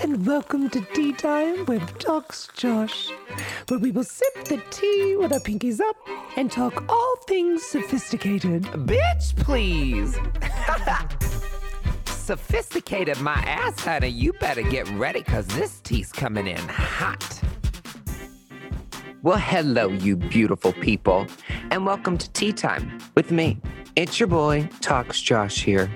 and welcome to Tea Time with Talks Josh, where we will sip the tea with our pinkies up and talk all things sophisticated. Bitch, please. Sophisticated my ass, honey. You better get ready because this tea's coming in hot. Well, hello, you beautiful people, and welcome to Tea Time with me. It's your boy, Talks Josh here.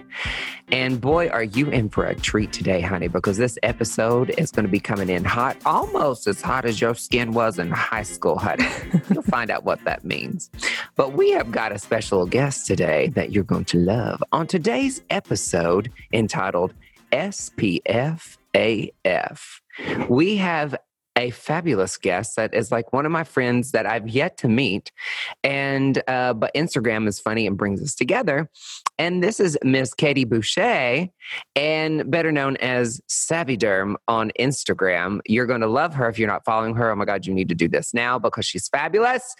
And boy, are you in for a treat today, honey, because this episode is going to be coming in hot, almost as hot as your skin was in high school, honey. You'll find out what that means. But we have got a special guest today that you're going to love on today's episode entitled SPF AF. We have a fabulous guest that is like one of my friends that I've yet to meet. And, uh, but Instagram is funny and brings us together. And this is Miss Katie Boucher, and better known as Savvyderm on Instagram. You're going to love her if you're not following her. Oh my God, you need to do this now because she's fabulous.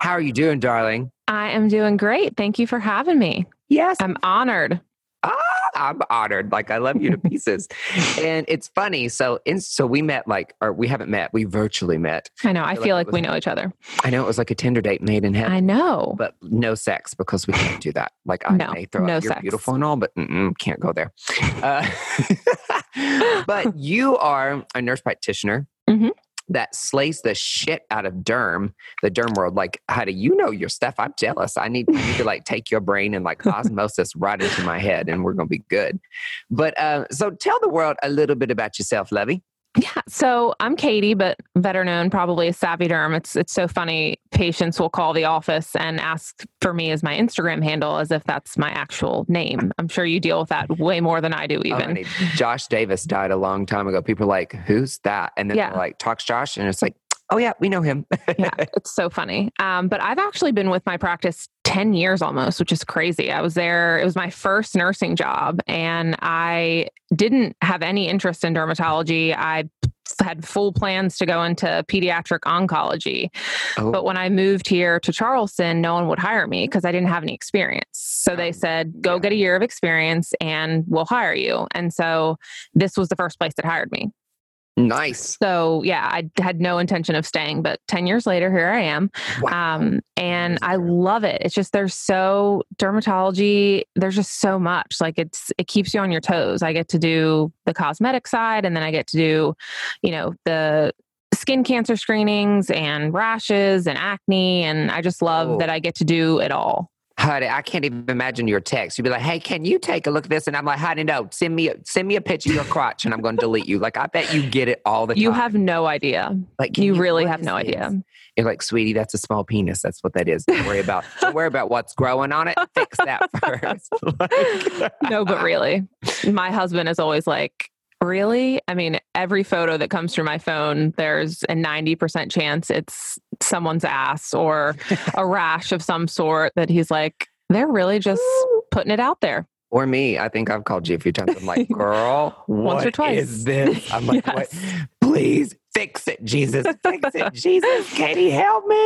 How are you doing, darling? I am doing great. Thank you for having me. Yes. I'm honored. Ah, I'm honored. Like I love you to pieces. and it's funny. So in, so we met like or we haven't met. We virtually met. I know. I feel feel like like, we know each other. I know it was like a Tinder date made in heaven. I know. but no sex because we can't do that. Like I No, may throw no out you're sex. beautiful and all, but can't go there. Uh, but you are a nurse practitioner Mhm. That slays the shit out of derm, the derm world. Like, how do you know your stuff? I'm jealous. I need, I need to like take your brain and like osmosis right into my head, and we're gonna be good. But uh, so tell the world a little bit about yourself, Levy. Yeah. So I'm Katie, but better known probably as Savvy Derm. It's it's so funny. Patients will call the office and ask for me as my Instagram handle as if that's my actual name. I'm sure you deal with that way more than I do, Oh, even. honey, Josh Davis died a long time ago. People are like, who's that? And then Yeah. they're like, talks Josh, and it's like, oh yeah, we know him. yeah, it's so funny. Um, but I've actually been with my practice 10 years almost, which is crazy. I was there, it was my first nursing job, and I didn't have any interest in dermatology. I had full plans to go into pediatric oncology. Oh. But when I moved here to Charleston, no one would hire me because I didn't have any experience. So they Um, said, go yeah. get a year of experience and we'll hire you. And so this was the first place that hired me. Nice. So yeah, I had no intention of staying, but 10 years later, here I am. Wow. Um, and I love it. It's just there's so dermatology, there's just so much. Like it's it keeps you on your toes. I get to do the cosmetic side and then I get to do, you know, the skin cancer screenings and rashes and acne. And I just love Oh. that I get to do it all. Honey, I can't even imagine your text. You'd be like, "Hey, can you take a look at this?" And I'm like, "Honey, no. Send me a, send me a picture of your crotch, and I'm going to delete you." Like, I bet you get it all the time. You have no idea. like, can You really have no this? idea. You're like, "Sweetie, that's a small penis. That's what that is. Don't worry about. don't worry about what's growing on it. Fix that first. Like- no, but really, my husband is always like, Really? I mean, every photo that comes through my phone, there's a 90% chance it's someone's ass or a rash of some sort that he's like, they're really just putting it out there. Or me. I think I've called you a few times. I'm like, girl, Once or twice. is this? I'm like, what? Please fix it, Jesus. Fix it, Jesus. Katie, help me.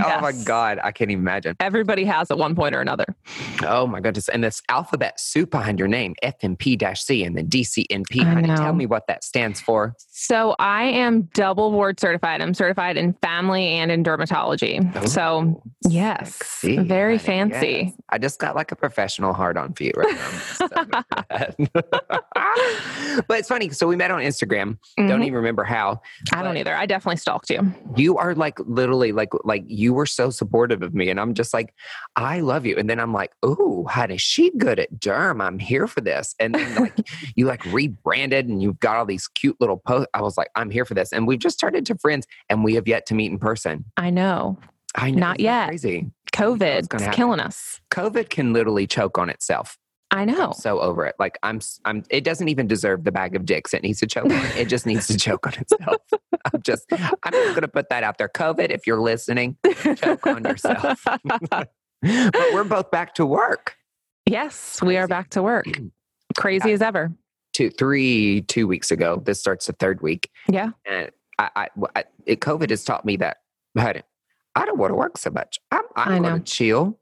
Oh my God. I can't even imagine. Everybody has at one point or another. Oh my goodness. And this alphabet soup behind your name, FNP C and then DCNP. Honey, tell me what that stands for. So I am double board certified. I'm certified in family and in dermatology. So yes, sexy, very honey, fancy. yes. I just got like a professional hard on for you right now. But it's funny. So we met on Instagram. Don't Mhm. even remember how. I don't either. I definitely stalked you. You are like literally like like you were so supportive of me, and I'm just like, I love you. And then I'm like, oh, honey, she good at derm. I'm here for this. And then like you like rebranded, and you've got all these cute little posts. I was like, I'm here for this. And we've just turned into friends, and we have yet to meet in person. I know. I know, Not yet. Crazy. COVID is killing us. COVID can literally choke on itself. I know. I'm so over it. Like I'm, I'm. It doesn't even deserve the bag of dicks it needs to choke on. It just needs to choke on itself. I'm just. I'm just gonna put that out there. COVID, if you're listening, choke on yourself. but we're both back to work. yes, we are back to work. Mm. Crazy as ever. Two, three, two weeks ago. This starts the third week. Yeah. And I, I, I it, COVID has taught me that. Honey, I don't want to work so much. I'm, I I'm know. gonna chill.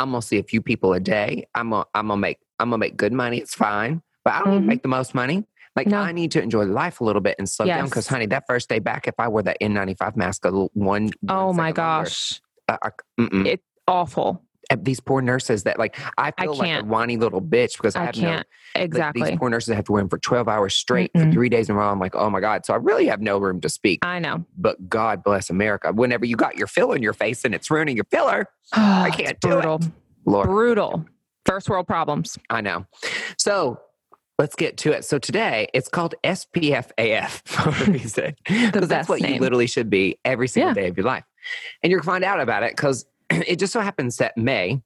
I'm gonna see a few people a day. I'm gonna, I'm gonna make, I'm gonna make good money. It's fine, but I don't need Mhm. to make the most money. Like No. I need to enjoy life a little bit and slow down. Because, honey, that first day back, if I wore that N95 mask a little, one, Oh one my second longer, gosh. uh, I- mm-mm. Awful. And these poor nurses that like I I feel like a whiny little bitch because I, I have can't. no like, Exactly. these poor nurses have to wear them for 12 hours straight for Mm-mm. three days in a row. I'm like, oh my God. So I really have no room to speak. I know. But God bless America. Whenever you got your fill in your face and it's ruining your filler, ah, I can't do it. Lord, Brutal. First world problems. I know. So let's get to it. So today it's called SPFAF for a reason. Because that's what you literally should be every single Yeah. day of your life. And you're going to find out about it because it just so happens that May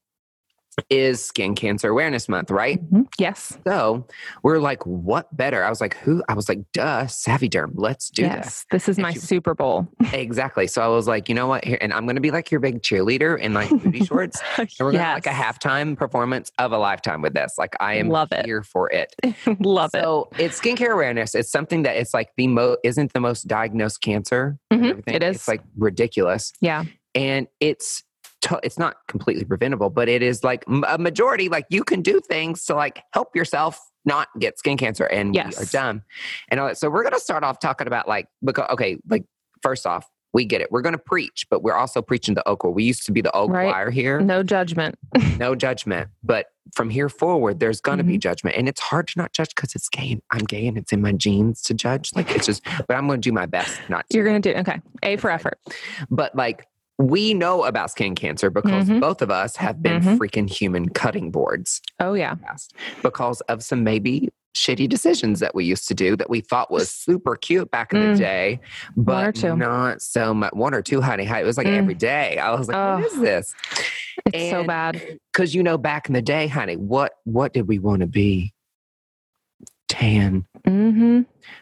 is Skin Cancer Awareness Month, right? Mhm. Yes. So we're like, what better? I was like, who? I was like, duh, Savvy Derm, let's do this. yes. This is And my she- Super Bowl. Exactly. So I was like, you know what? Here, and I'm going to be like your big cheerleader in like booty shorts. And we're going to have like a halftime performance of a lifetime with this. Like I am Love it. here for it. Love it. so it's skincare awareness. It's something that it's like the most isn't the most diagnosed cancer. Mhm, it is. It's like ridiculous, Yeah. and it's to, it's not completely preventable, but it is like a majority. Like you can do things to like help yourself not get skin cancer, and we are Yes. done. And all that. so we're gonna start off talking about like because okay, like first off. We get it. We're going to preach, but we're also preaching the Oak. We used to be the Oak Right. choir here No judgment. no judgment. But from here forward, there's going to Mm-hmm. be judgment. And it's hard to not judge because it's gay. I'm gay and it's in my genes to judge. Like it's just, but I'm going to do my best not to. You're going to do okay. A for effort. But like, we know about skin cancer because Mhm. both of us have been Mhm. freaking human cutting boards Oh yeah. because of some maybe shitty decisions that we used to do that we thought was super cute back in Mm. the day, One or but two. not so much. One or two, honey. It was like Mm. every day. I was like, Oh. what is this? It's so bad. because you know back in the day honey what what did we want to be tan Mm-hmm.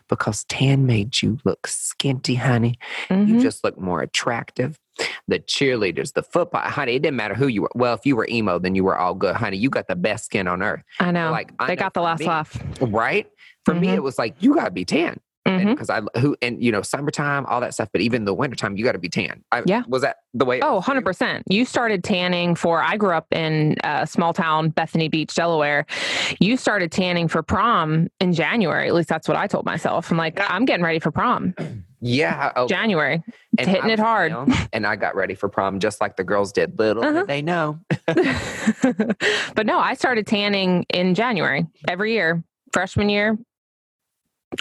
because tan made you look skinty honey you mm-hmm. just look more attractive the cheerleaders the football honey it didn't matter who you were well if you were emo then you were all good honey you got the best skin on earth I know. like I they know got the last me- laugh. right for me Mhm. it was like you gotta be tan Because i who and you know summertime all that stuff but even the wintertime you gotta be tan I, Yeah. was that the way Oh, was for you? 100%. You started tanning for, I grew up in a small town, Bethany Beach, Delaware. You started tanning for prom in January. At least that's what I told myself. I'm like, I'm getting ready for prom. yeah oh, January. and hitting it hard. male, and i got ready for prom just like the girls did little Uh-huh. did they know but no, I started tanning in January every year, freshman year,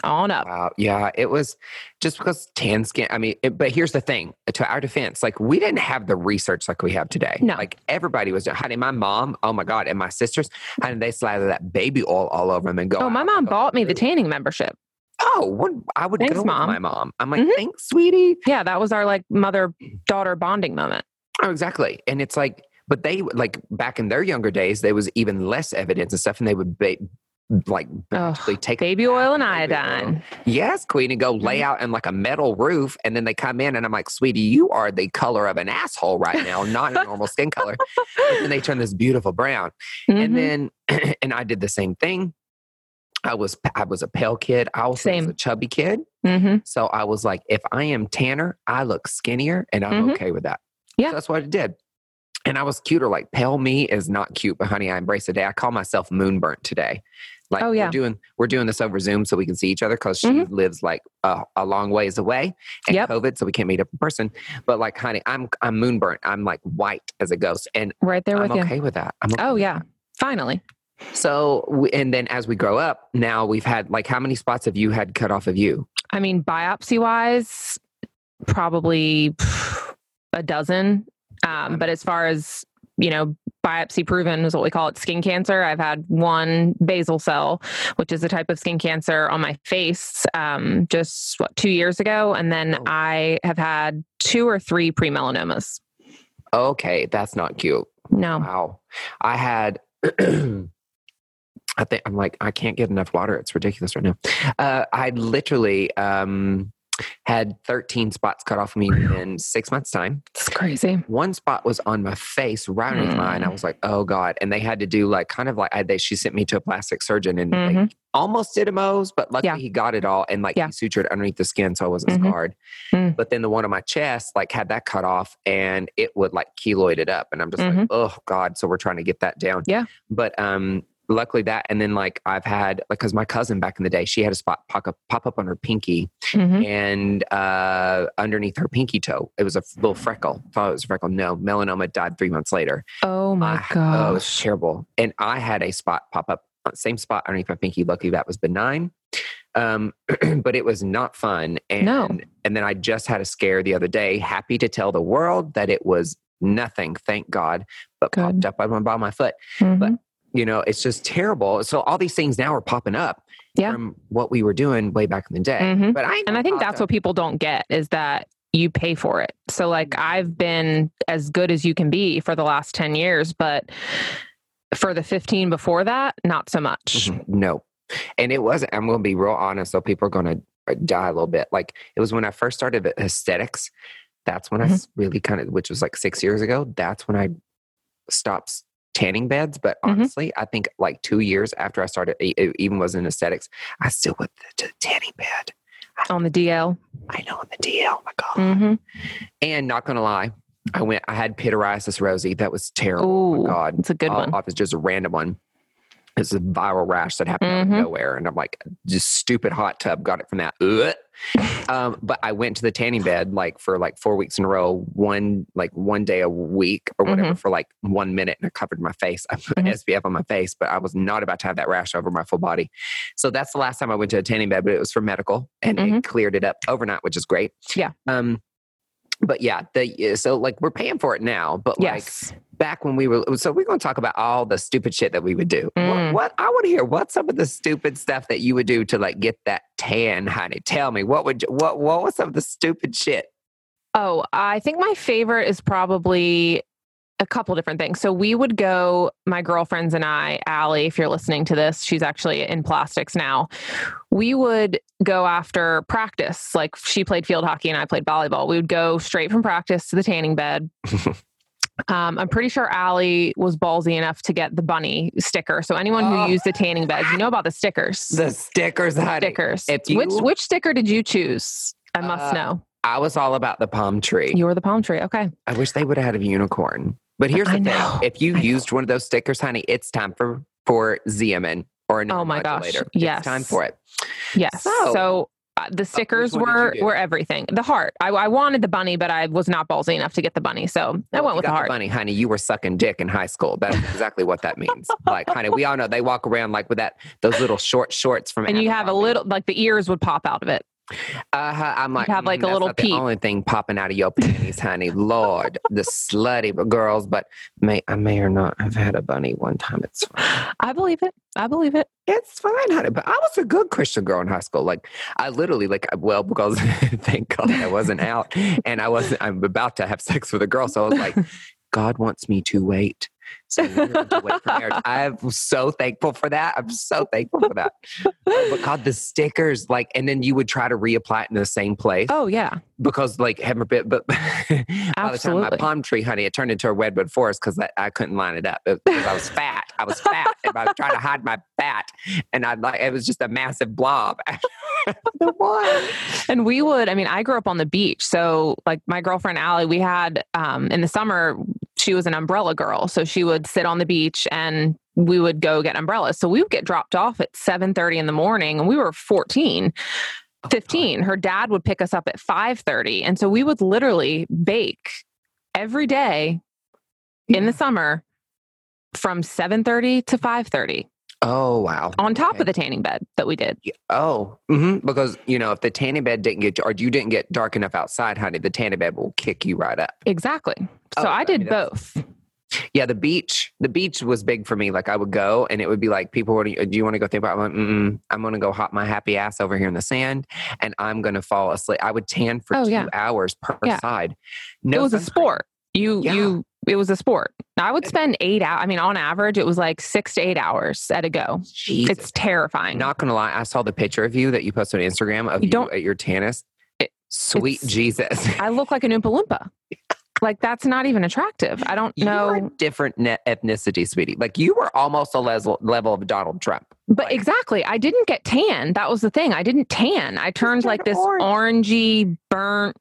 on up. Wow. Yeah, it was just because tan skin. I mean, it, but here's the thing to our defense, like we didn't have the research like we have today. No. Like everybody was, honey, my mom, oh my God, and my sisters, honey, they slather that baby oil all over them and go. Oh, my mom bought me the tanning membership. Oh, I would Thanks, go Mom. with my mom. I'm like, Mhm. thanks, sweetie. Yeah, that was our like mother daughter bonding moment. Oh, exactly. And it's like, but they like back in their younger days, there was even less evidence and stuff, and they would ba- like basically take Baby oil and baby oil. iodine. Yes, Queen, and go lay Mhm. out in like a metal roof, and then they come in, and I'm like, sweetie, you are the color of an asshole right now, not a normal skin color. and then they turn this beautiful brown, Mhm. and then and I did the same thing. I was I was a pale kid. I also was Same. a chubby kid, Mhm. so I was like, if I am tanner, I look skinnier, and I'm Mhm. okay with that. Yeah. so that's what I did. And I was cuter. Like pale me is not cute, but honey, I embrace the day. I call myself moonburnt today. Like Oh, yeah. we're doing we're doing this over Zoom so we can see each other because she lives like a, a long ways away and Mm-hmm. Yep. COVID, so we can't meet up in person. But like, honey, I'm I'm moonburnt. I'm like white as a ghost, and Right there I'm with you. okay with that. I'm okay Oh yeah. Finally. So we, and then as we grow up, now we've had like how many spots have you had cut off of you? I mean, biopsy wise, probably a dozen. Um, but as far as, you know, biopsy proven is what we call it skin cancer. I've had one basal cell, which is a type of skin cancer on my face um, just what, two years ago. And then Oh. I have had two or three pre melanomas. Okay, that's not cute. No. Wow. I had I think I'm like, I can't get enough water. It's ridiculous right now. Uh, I literally um, had 13 spots cut off of me in six months' time. It's crazy. One spot was on my face, right underneath mine. I Mm. was like, oh God. And they had to do like kind of like I, they, she sent me to a plastic surgeon and they Mhm. almost did a Mohs, but luckily Yeah. he got it all and like Yeah. he sutured underneath the skin so I wasn't Mhm. scarred. Mm. But then the one on my chest like had that cut off and it would like keloid it up. And I'm just like, Mhm. oh God. So we're trying to get that down. Yeah. But um luckily that, and then like I've had like because my cousin back in the day, she had a spot pop up pop up on her pinky Mhm. and uh, underneath her pinky toe, it was a little freckle. Thought it was a freckle. No, melanoma died three months later. Oh my god, Oh, it was terrible. And I had a spot pop up, uh, same spot underneath my pinky. Luckily, that was benign. Um, but it was not fun. And, No. and then I just had a scare the other day. Happy to tell the world that it was nothing, thank God, but Good. popped up on my, by my foot. Mhm. You know, it's just terrible. So all these things now are popping up Yeah. from what we were doing way back in the day. Mhm. But I And I think that's what people don't get is that you pay for it. So like I've been as good as you can be for the last 10 years, but for the 15 before that, not so much. Mhm. No. And it wasn't, I'm going to be real honest, so people are going to die a little bit. Like it was when I first started aesthetics. That's when I Mhm. s- really kind of, which was like six years ago, that's when I stopped tanning beds. But Mhm. honestly, I think like two years after I started, e- even was in aesthetics, I still went to the tanning bed. On the DL. I know on the DL, my God. hmm And not going to lie, I went, I had pityriasis rosea. That was terrible. Oh my God. it's a good All one. Off is just a random one. It's a viral rash that happened out of Mhm. nowhere, and I'm like, just stupid hot tub got it from that. Ugh. Um, but I went to the tanning bed like for like four weeks in a row, one like one day a week or whatever for like one minute, and I covered my face. I put Mhm. SPF on my face, but I was not about to have that rash over my full body. So that's the last time I went to a tanning bed, but it was for medical, and it Mhm. cleared it up overnight, which is great. Yeah. Um, but yeah, the so like we're paying for it now, but like back when we were so we're going to talk about all the stupid shit that we would do. What, Mm. what i want to hear what's some of the stupid stuff that you would do to like get that tan honey. Tell me what would you, what what was some of the stupid shit? Oh, I think my favorite is probably a couple different things. So we would go, my girlfriends and I, Allie, if you're listening to this, she's actually in plastics now. We would go after practice. Like she played field hockey and I played volleyball. We would go straight from practice to the tanning bed. Um, I'm pretty sure Allie was ballsy enough to get the bunny sticker. So anyone who Oh. used the tanning beds, you know about the stickers. the stickers honey stickers. if which which sticker did you choose? I must Uh, know. i was all about the palm tree You were the palm tree. Okay. i wish they would have had a unicorn but here's the thing know. if you I know. used one of those stickers honey it's time for for Xeomin or a Oh my gosh, yes. it's time for it Yes. So- So, uh, the stickers did you were were everything. The heart. I, I wanted the bunny, but I was not ballsy enough to get the bunny, so I went with the heart. bunny, honey. You were sucking dick in high school. That's exactly what that means. Like, honey, we all know they walk around like with that those little short shorts from. and you have a little like the ears would pop out of it. Uh-huh. I'm like, have, like, "Mm, a little not the only thing popping out of your panties, honey. Lord, the slutty girls. But may I may or not have had a bunny one time. It's fine. I believe it. I believe it. It's fine, honey. But I was a good Christian girl in high school. Like I literally, like, well, because thank God I wasn't out, and I wasn't. I'm about to have sex with a girl, so I was like, God wants me to wait. So we're going to wait for marriage. I'm so thankful for that. I'm so thankful for that. Oh, but God, the stickers, like, and then you would try to reapply it in the same place Oh yeah. because, like, heaven forbid, but by the time my palm tree, honey, it turned into a redwood forest because I, I couldn't line it up because I was fat. I was fat, and I was trying to hide my fat, and I like it was just a massive blob. the one. And we would, I mean, I grew up on the beach. So, like my girlfriend Allie, we had um, in the summer, she was an umbrella girl. So she would sit on the beach and we would go get umbrellas. So we would get dropped off at 7 30 in the morning and we were 14. 15 her dad would pick us up at 5:30 and so we would literally bake every day in the summer from 7:30 to 5:30 Oh wow! on top Okay. of the tanning bed that we did Oh, hmm because you know if the tanning bed didn't get or you didn't get dark enough outside, honey, the tanning bed will kick you right up. exactly so Oh, i I did mean, both Yeah, the beach. The beach was big for me. Like I would go, and it would be like, people, would, do you want to go think about? I'm, like, I'm going to go hop my happy ass over here in the sand, and I'm going to fall asleep. I would tan for Oh, two yeah. hours per Yeah. side. it was a sport you Yeah. you it was a sport i would spend eight hours i mean on average it was like six to eight hours at a go Jesus. it's terrifying Not gonna lie, I saw the picture of you that you posted on Instagram of You you, at your tennis. It- Sweet Jesus. i look like an oompa loompa like that's not even attractive i don't You are a know different ne- ethnicity, sweetie. Like you were almost a level level of Donald Trump. But Like- exactly, I didn't get tan. That was the thing. I didn't tan. I turned like this orange. orangey, burnt,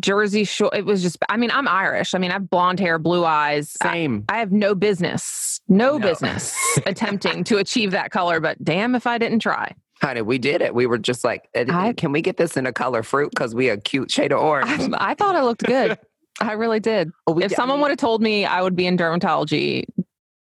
Jersey Shore. It was just, I mean, I'm Irish. I mean, I have blonde hair, blue eyes. Same. I, I have no business, no, No. business attempting to achieve that color, but damn if I didn't try. Honey, we did it. We were just like, "Uh, I- can we get this in a color fruit? Because we a cute shade of orange. I, I thought I looked good. I really did. Oh, If did- someone would have told me I would be in dermatology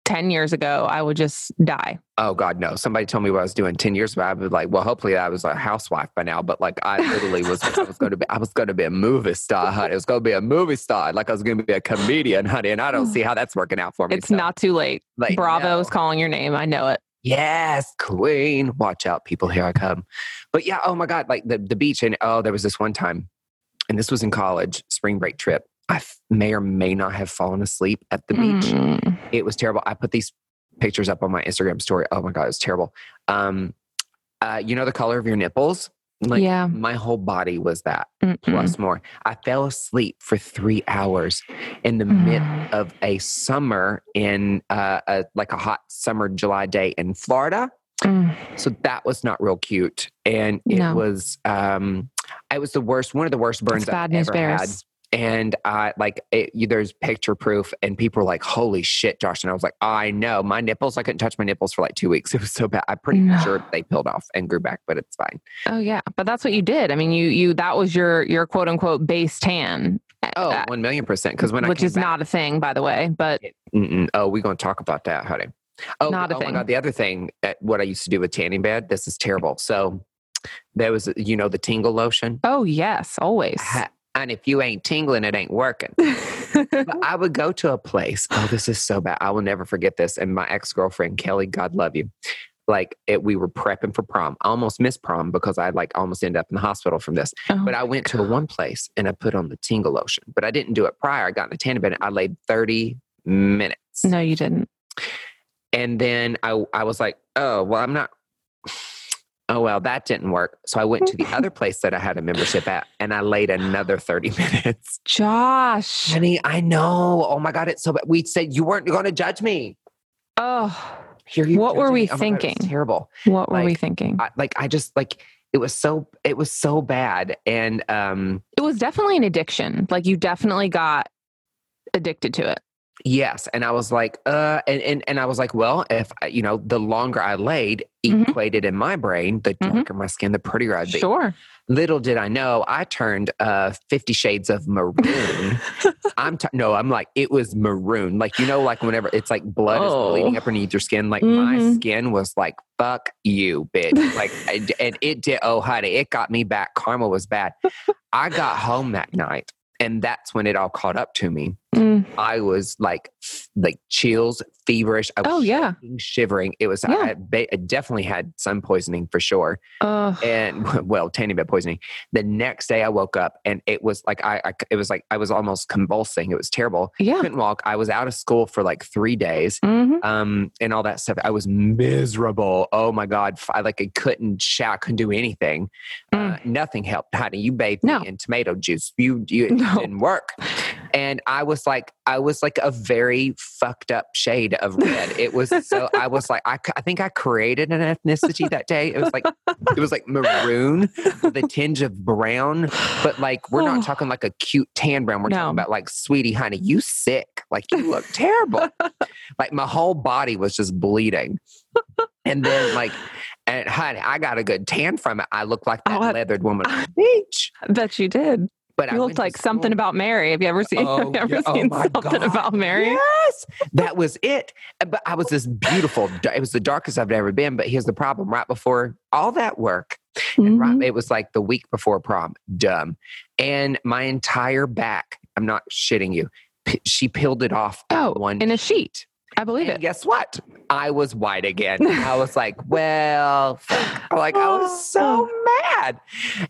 10 years ago, I would just die. Oh God, no! Somebody told me what I was doing ten years ago. I was like, well, hopefully I was a housewife by now. But like, I literally was. I was going to be. I was going to be a movie star, honey. It was going to be a movie star. Like I was going to be a comedian, honey. And I don't see how that's working out for me. It's So, not too late. like, Bravo no. is calling your name. I know it. Yes, queen. Watch out, people. Here I come. But yeah, oh my God, like the, the beach. And oh, there was this one time, and this was in college, spring break trip. I f- may or may not have fallen asleep at the beach. Mm. It was terrible. I put these pictures up on my Instagram story. Oh my God, it was terrible. Um, uh, you know the color of your nipples? Like Yeah. my whole body was that Mm-mm. plus more. I fell asleep for three hours in the Mm. midst of a summer in uh, a, like a hot summer July day in Florida. Mm. So that was not real cute, and it No. was um, it was the worst, one of the worst burns bad I've news ever had. And I like it, you, there's picture proof, and people were like, "Holy shit, Josh!" And I was like, "I know my nipples. I couldn't touch my nipples for like two weeks. It was so bad. I'm pretty No. sure they peeled off and grew back, but it's fine." Oh yeah, but that's what you did. I mean, you you that was your your quote unquote base tan. Oh, uh, one million percent. Because when I which is back- not a thing, by the way. But Mm-mm. Oh, we're going to talk about that, honey. Oh, Not a oh thing. my God. The other thing, uh, what I used to do with tanning bed, this is terrible. So there was, you know, the tingle lotion. oh yes, always. And if you ain't tingling, it ain't working. But I would go to a place. Oh, this is so bad. I will never forget this. And my ex girlfriend, Kelly, God love you. Like it, we were prepping for prom. I almost missed prom because I like almost ended up in the hospital from this. Oh, But I went to a one place and I put on the tingle lotion. But I didn't do it prior. I got in the tanning bed. And I laid 30 minutes. no, you didn't. And then I, I was like, oh, well, I'm not. Oh, well, that didn't work. So I went to the other place that I had a membership at and I laid another 30 minutes. Josh. Honey, I know. Oh my God, it's so bad. We said you weren't going to judge me. Oh, Here you What were we me. Oh God, thinking? terrible. what were we thinking? I, like, I just, like, it was so, it was so bad. And, um, it was definitely an addiction. Like you definitely got addicted to it. Yes, and I was like, uh, and and, and I was like, well, if I- you know, the longer I laid, Mhm. equated in my brain, the Mhm. darker my skin, the prettier I'd be. Sure. Little did I know, I turned uh Fifty Shades of Maroon. I'm t- no, I'm like it was maroon, like you know, like whenever it's like blood is bleeding Oh. up underneath your skin. Like my Mhm. skin was like, fuck you, bitch. Like, I- and it did. Oh, honey, it got me back. Karma was bad. I got home that night, and that's when it all caught up to me. Mm. I was like, like chills, feverish. I was Oh, yeah. shaking, shivering. It was. Yeah. I, ba- I definitely had sun poisoning for sure, Oh, and well, tanning bed poisoning. The next day, I woke up and it was like I. it was like I was almost convulsing. It was terrible. yeah. Couldn't walk. I was out of school for like three days, hmm um, and all that stuff. I was miserable. Oh my god! I like I couldn't shout. Couldn't do anything. Uh, nothing helped, honey. You bathed Mm. No. me in tomato juice. You, you it No. didn't work and I was like, I was like a very fucked up shade of red. It was so, I was like, I, I think I created an ethnicity that day. It was like, it was like maroon with a tinge of brown, but like, we're Oh. not talking like a cute tan brown. We're No. talking about like, sweetie, honey, you sick. Like, you look terrible. like, my whole body was just bleeding. And then, like, and honey, I got a good tan from it. I looked like oh, that Oh, leathered woman on the beach. I bet you did. But You went looked like something about Mary. Have you ever seen? Oh, have you ever yeah. Oh seen my something God. about Mary? Yes, that was it. But I was this beautiful. It was the darkest I've ever been. But here's the problem: right before all that work, and right, Mhm. it was like the week before prom. Dumb, and my entire back. I'm not shitting you. P- she peeled it off. Oh, one in a sheet. I believe and it. guess what? I was white again. I was like, well, fuck. like I was so mad.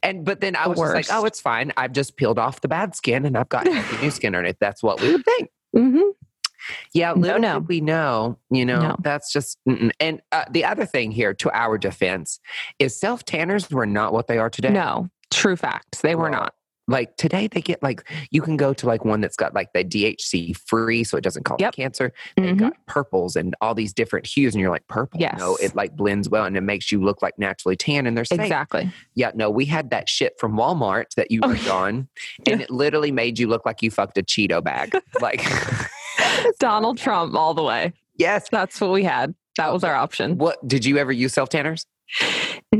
And but then I The was like, oh, it's fine. I've just peeled off the bad skin and I've got new skin underneath. That's what we would think. hmm Yeah, No, little no. did we know, you know, No. that's just. Mm-mm. And uh, the other thing here, to our defense, is self tanners were not what they are today. No, true facts. They were not. Like today they get like you can go to like one that's got like the DHC free, so it doesn't cause Yep. cancer. They've Mhm. got purples and all these different hues, and you're like purple. No, it like blends well and it makes you look like naturally tan, and they're safe. Exactly. Yeah, no, we had that shit from Walmart that you Oh, worked on, and it literally made you look like you fucked a Cheeto bag. Like, Donald Trump all the way. yes. That's what we had. That was our option. What did you ever use self tanners?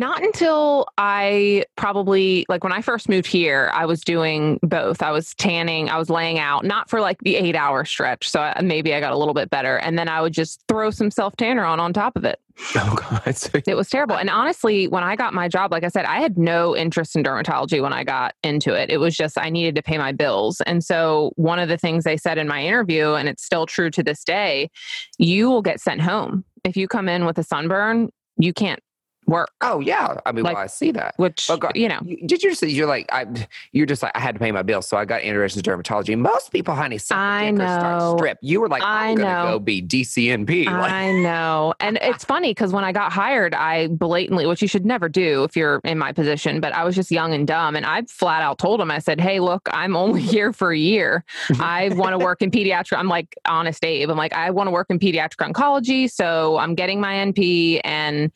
Not until I probably like when I first moved here, I was doing both. I was tanning, I was laying out, not for like the eight hour stretch. So I, maybe I got a little bit better. And then I would just throw some self tanner on on top of it. Oh God, It was terrible. And honestly, when I got my job, like I said, I had no interest in dermatology when I got into it. It was just I needed to pay my bills. And so one of the things they said in my interview, and it's still true to this day, you will get sent home. If you come in with a sunburn, you can't work, Oh yeah, I mean, Like- well, I see that. which, God. you know, You- Did you just you're like I you're just like I had to pay my bills, so I got interested in dermatology. Most people, honey, I start know. strip. You were like, I'm I gonna know. go be DCNP. Like, I know. And it's funny because when I got hired, I blatantly, which you should never do if you're in my position, but I was just young and dumb. And I flat out told him, I said, Hey, look, I'm only here for a year. I want to work in pediatric. I'm like, honest Abe. I'm like, I want to work in pediatric oncology. So I'm getting my NP and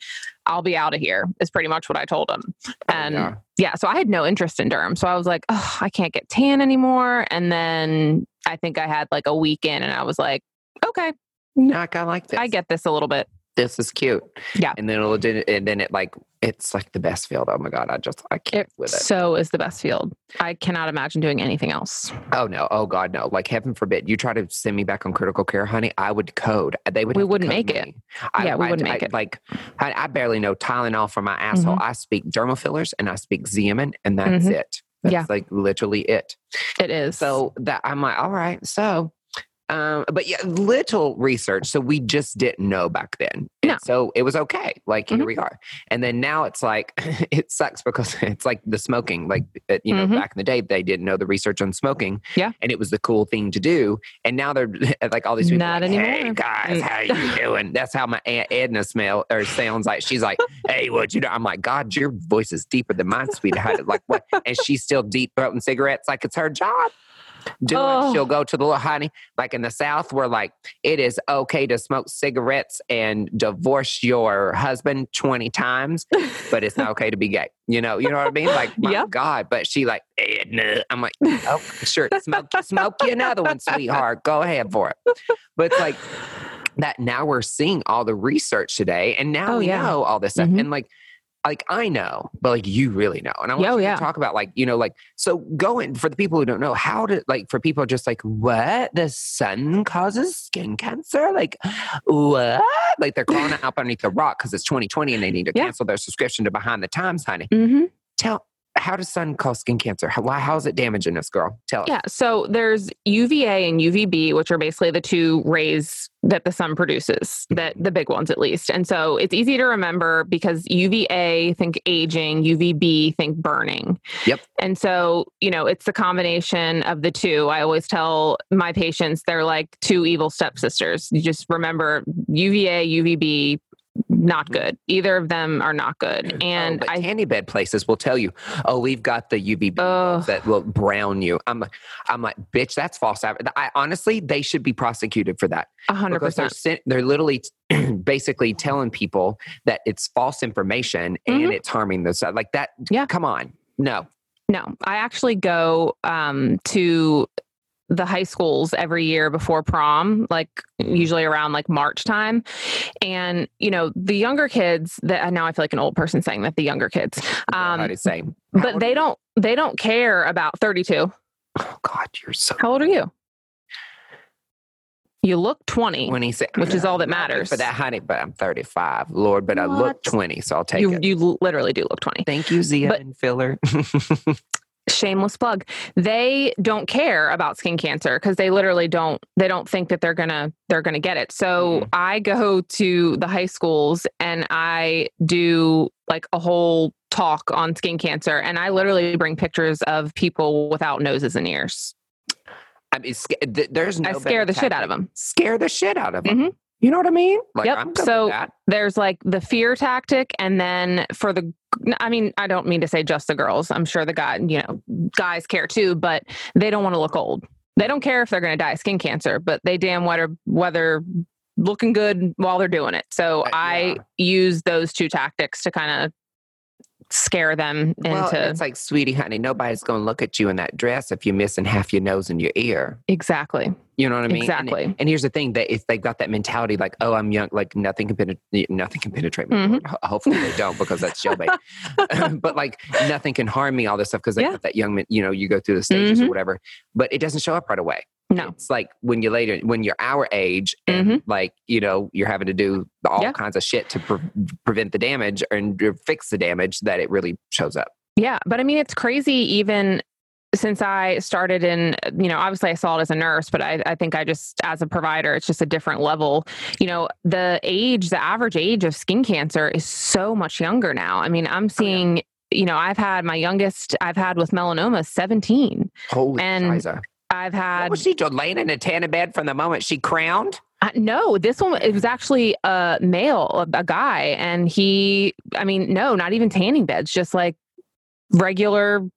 I'll be out of here, is pretty much what I told him. Oh, and yeah. yeah, so I had no interest in derm. So I was like, oh, I can't get tan anymore. And then I think I had like a week in and I was like, okay, no, I like this. I get this a little bit. This is cute. Yeah. and then it'll and then it like it's like the best field. Oh my god, I just I can't It with it. so is the best field. I cannot imagine doing anything else. Oh no, oh god, no! Like heaven forbid you try to send me back on critical care, honey. I would code. They would. We wouldn't make it. I, Yeah, we I- wouldn't I- make it. Like I, barely know Tylenol for my asshole. Mm-hmm. I speak dermal fillers and I speak Xeomin, and that's Mhm. it. That's Yeah. like literally it. It is. So that I'm like, all right, so. Um, but yeah, little research. So we just didn't know back then. No. So it was okay. Like here Mhm. we are. And then now it's like, it sucks because it's like the smoking. Like, uh, you know, Mhm. back in the day, they didn't know the research on smoking. Yeah. And it was the cool thing to do. And now they're like all these people. Not like, Hey anymore. guys, Mm. how you doing? That's how my Aunt Edna smell or sounds like. She's like, hey, what you do? I'm like, God, your voice is deeper than mine, sweetheart. Like what? And she's still deep throating cigarettes like it's her job. Doing, Oh. she'll go to the little honey, like in the South, where like it is okay to smoke cigarettes and divorce your husband 20 times, but it's not okay to be gay. You know, you know what I mean? Like, my Yep. God. But she like, Edna. I'm like, oh, sure, smoke, smoke you another one, sweetheart. Go ahead for it. But it's like that now we're seeing all the research today, and now Oh, we yeah. know all this stuff. Mhm. And like, like I know, but like you really know. And I want oh, yeah. to talk about like, you know, like so going for the people who don't know, how to like for people just like, what? The sun causes skin cancer? Like what? Like they're crawling up underneath the rock because it's 2020 and they need to Yeah. cancel their subscription to Behind the Times, honey. hmm Tell how does sun cause skin cancer? How, why, how is it damaging us, girl? Tell us. Yeah. So there's UVA and UVB, which are basically the two rays that the sun produces, mm-hmm. that the big ones at least. And so it's easy to remember because UVA, think aging, UVB, think burning. Yep. And so, you know, it's the combination of the two. I always tell my patients they're like two evil stepsisters. You just remember UVA, UVB, not good. Either of them are not good. And oh, I tanny bed places will tell you, "Oh, we've got the UVB that will brown you." I'm, I'm like, "Bitch, that's false." I honestly, they should be prosecuted for that a hundred percent. they're literally basically telling people that it's false information and Mhm. it's harming the side. Like that. Yeah. come on, no. No, I actually go um, to the high schools every year before prom, like usually around like March time. And, you know, the younger kids that now I feel like an old person saying that the younger kids, Um, um, say, but they don't, they don't care about 32. Oh God, you're so How old are you? You look 20. twenty. Say, Which is all that matters. For that, honey, but I'm 35, Lord, but I look 20, so I'll take You, it. you literally do look 20. Thank you, Zia But- and filler. shameless plug they don't care about skin cancer because they literally don't they don't think that they're gonna they're gonna get it so Mhm. i go to the high schools and i do like a whole talk on skin cancer and i literally bring pictures of people without noses and ears I mean, sca- th- there's no i scare the shit out of them Scare the shit out of them. Mhm. You know what I mean? Like, Yep. So- there's like the fear tactic and then for the I mean, I don't mean to say just the girls. I'm sure the guy, you know, guys care too, but they don't want to look old. They don't care if they're going to die of skin cancer, but they damn whether whether looking good while they're doing it. So Uh, I use those two tactics to kind of scare them into. Well, it's like, sweetie, honey, nobody's going to look at you in that dress if you're missing half your nose and your ear. exactly. You know what I mean? Exactly. And, here's the thing: that if they've got that mentality, like, "Oh, I'm young, like nothing can penetrate, nothing can penetrate me." Mhm. Hopefully, they don't because that's jailbait. but like, nothing can harm me. All this stuff because they Yeah. got that young, you know, you go through the stages Mhm. or whatever. But it doesn't show up right away. No. It's like when you're later, when you're our age, and like you know, you're having to do all Mm-hmm. Yeah. kinds of shit to pre- prevent the damage and fix the damage that it really shows up. Yeah, but I mean, it's crazy even since I started in, you know, obviously I saw it as a nurse, but I, I think I just, as a provider, it's just a different level. You know, the age, the average age of skin cancer is so much younger now. I mean, Oh, I'm seeing, you know, I've had my youngest I've had with melanoma 17. Holy And Shiza. I've What had, was she doing? Laying in a tanning bed from the moment she crowned? uh, no, this one, it was actually a male, a, a guy. And he, I mean, no, not even tanning beds, just like regular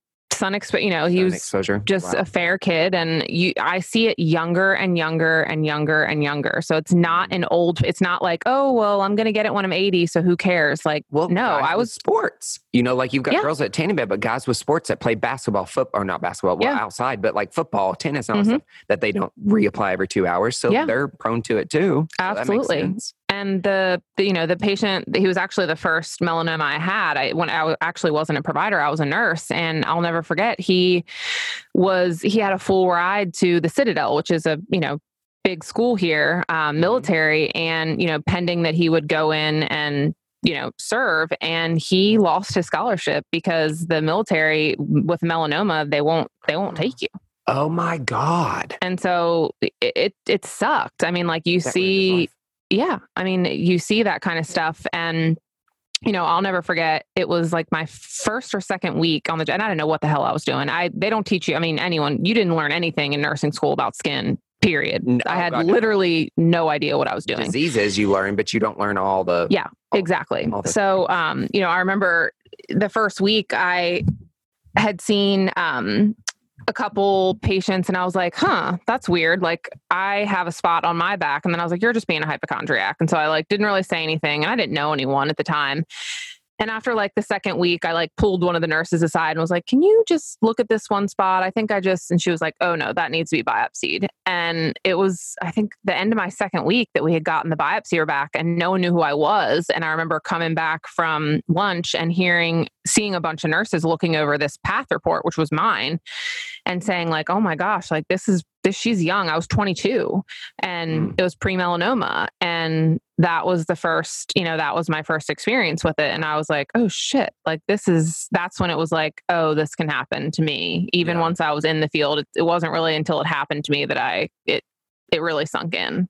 sun exposure. You know, he Sun was exposure. just Wow. a fair kid and you i see it younger and younger and younger and younger so it's not Mm-hmm. an old it's not like oh well i'm gonna get it when i'm 80 so who cares like Well, no i was sports. You know, like you've got Yeah. girls at tanning bed, but guys with sports that play basketball, football, or not basketball, well, Yeah. outside, but like football, tennis, and all that Mhm. stuff that they don't reapply every two hours. So Yeah. they're prone to it too. So that makes Absolutely. And the, the you know the patient he was actually the first melanoma i had. I when i actually wasn't a provider i was a nurse. And i'll never forget he was he had a full ride to the citadel which is a you know big school here um, military and you know pending that he would go in and you know serve. And he lost his scholarship because the military with melanoma they won't they won't take you. Oh my God. and so it it, it sucked. I mean like you That see. Yeah i mean you see that kind of stuff and you know i'll never forget it was like my first or second week on the job and i didn't know what the hell i was doing i they don't teach you i mean anyone you didn't learn anything in nursing school about skin period N- i had God, no. literally no idea what i was doing Diseases you learn, but you don't learn all the. Yeah, all- exactly all the so um you know i remember the first week i had seen um a couple patients and i was like huh that's weird. Like i have a spot on my back. And then i was like you're just being a hypochondriac. And so i like didn't really say anything and i didn't know anyone at the time. And after like the second week i like pulled one of the nurses aside and was like can you just look at this one spot? I think i just and she was like oh no that needs to be biopsied. And it was i think the end of my second week that we had gotten the biopsy back and no one knew who i was. And i remember coming back from lunch and hearing seeing a bunch of nurses looking over this path report which was mine and saying like oh my gosh like this is this she's young i was 22 and mm. it was pre-melanoma and that was the first you know that was my first experience with it and i was like oh shit like this is that's when it was like oh this can happen to me even Yeah. once i was in the field it, it wasn't really until it happened to me that i it it really sunk in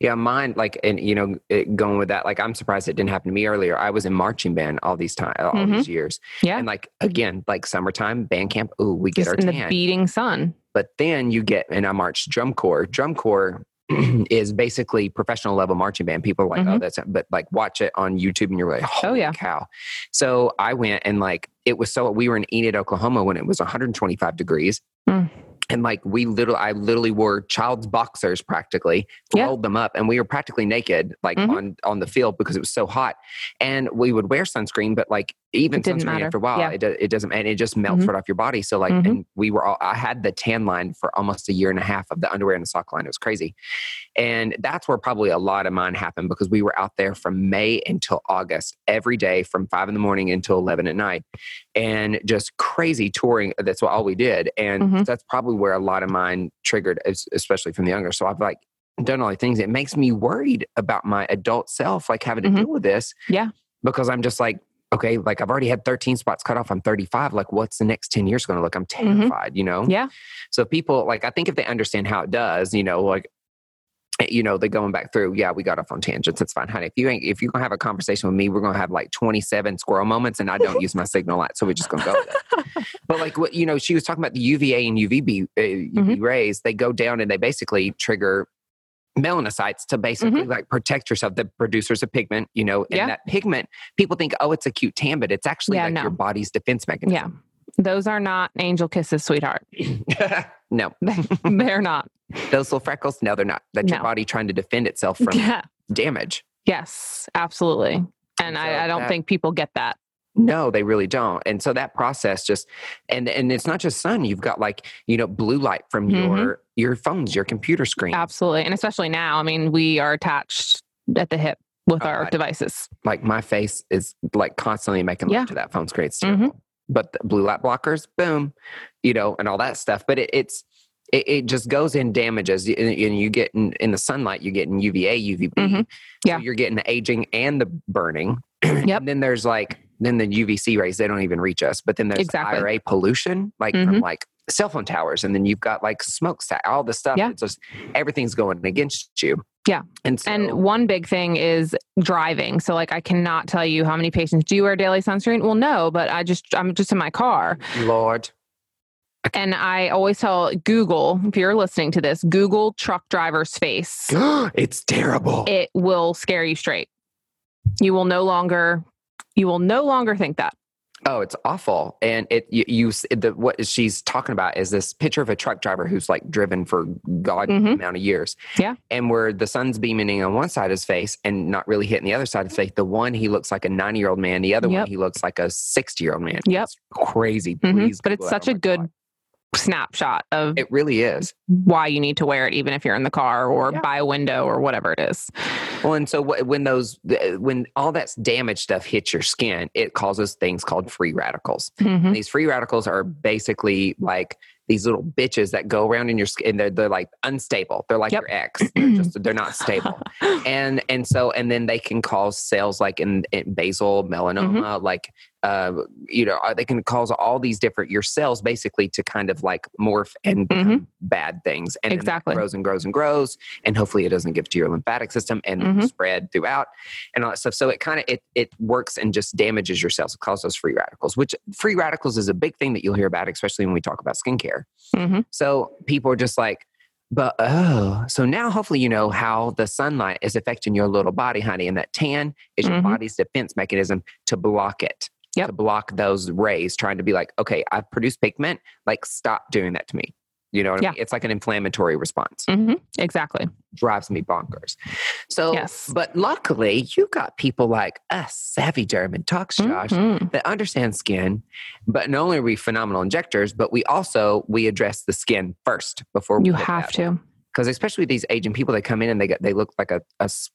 Yeah, mine, like, and you know, it, going with that, like, I'm surprised it didn't happen to me earlier. I was in marching band all these time, all Mhm. these years. yeah And like, again, like summertime, band camp, ooh, we get just our in the beating sun But then you get, and I marched drum corps. Drum corps is basically professional level marching band. People are like, oh, Mhm. that's, but like watch it on YouTube and you're like, Oh, yeah. cow. So I went and like, it was so, we were in Enid, Oklahoma when it was 125 degrees. Mm. And like we literally, I literally wore child's boxers practically, Yeah. rolled them up, and we were practically naked, like Mhm. on on the field because it was so hot. And we would wear sunscreen, but like even sunscreen matter. after a while, Yeah. it, it doesn't, and it just melts Mhm. right off your body. So like, Mhm. and we were all, I had the tan line for almost a year and a half of the underwear and the sock line. It was crazy. And that's where probably a lot of mine happened because we were out there from May until August every day from five in the morning until 11 at night and just crazy touring. That's all we did. And Mhm. that's probably where a lot of mine triggered, especially from the younger. So I've like done all these things. It makes me worried about my adult self, like having to Mhm. deal with this. Yeah. Because I'm just like, okay, like I've already had 13 spots cut off. I'm 35. Like, what's the next 10 years going to look? I'm terrified, you know? Mm-hmm. Yeah. So people, like, I think if they understand how it does, you know, like, you know, they're going back through. Yeah, we got off on tangents. It's fine, honey. If you ain't, if you're gonna have a conversation with me, we're gonna have like 27 squirrel moments, and I don't use my signal light, so we're just gonna go with it. But like, what you know, she was talking about the UVA and UVB uh, UV Mm-hmm. rays. They go down and they basically trigger melanocytes to basically like protect yourself. The producers of pigment, you know, and Mm-hmm. Yeah. that pigment, people think, oh, it's a cute tan, but it's actually Yeah, like no. your body's defense mechanism. Yeah. Those are not angel kisses, sweetheart. no, They're not. Those little freckles, no, they're not. That's your body trying to defend itself from Yeah. damage. Yes, absolutely. And And so I, I don't that- think people get that. No, they really don't. And so that process just and and it's not just sun. You've got like, you know, blue light from Mhm. your your phones, your computer screen. Absolutely. And especially now, I mean, we are attached at the hip with Oh, our devices. Like my face is like constantly making Yeah. love to that phone screen. It's Mhm. But the blue light blockers, boom, you know, and all that stuff. But it, it's it, it just goes in damages. And and you get in, in the sunlight, you get in UVA, UVB. Mhm. Yeah. So you're getting the aging and the burning. Yep. And then there's like then the UVC rays, they don't even reach us. But then there's Exactly. IRA pollution, like from Mhm. like cell phone towers, and then you've got like smokestack, all the stuff. Yeah. It's just everything's going against you. Yeah. And so And one big thing is driving. So like I cannot tell you how many patients do you wear daily sunscreen? Well, no, but I just I'm just in my car. Lord. And I always tell Google, if you're listening to this, Google truck driver's face. it's terrible. It will scare you straight. You will no longer you will no longer think that. Oh, it's awful. And it you, you the what she's talking about is this picture of a truck driver who's like driven for god Mhm. amount of years. Yeah. And where the sun's beaming in on one side of his face and not really hitting the other side of his face. The one he looks like a 90-year-old man, the other one he looks like a 60-year-old man. Yep. It's crazy. Mhm. But it's such Oh a good God. Snapshot of It really is. why you need to wear it even if you're in the car or Yeah. by a window or whatever it is. Well, and so when those when all that damaged stuff hits your skin, it causes things called free radicals. Mhm. These free radicals are basically like these little bitches that go around in your skin. They're, they're like unstable. They're like Yep. your ex. They're just they're not stable. And and so and then they can cause cells like in, in basal melanoma, Mm-hmm. like uh, you know uh, they can cause all these different your cells basically to kind of like morph and become bad things. And Mm-hmm. Exactly. grows and grows and grows, and hopefully it doesn't give to your lymphatic system and Mhm. spread throughout and all that stuff. So it kind of it it works and just damages your cells. It causes those free radicals, which free radicals is a big thing that you'll hear about, especially when we talk about skincare. Mhm. So people are just like, but oh, so now hopefully you know how the sunlight is affecting your little body, honey, and that tan is your Mhm. body's defense mechanism to block it. Yep. To block those rays, trying to be like, okay, I've produced pigment, like stop doing that to me. You know what Yeah. I mean? It's like an inflammatory response Mhm. Exactly. drives me bonkers. So, Yes. but luckily, you got people like us, Savvy German Talks Josh, Mhm. that understand skin. But not only are we phenomenal injectors, but we also we address the skin first before we You have to. Because especially these aging people, they come in and they get they look like a,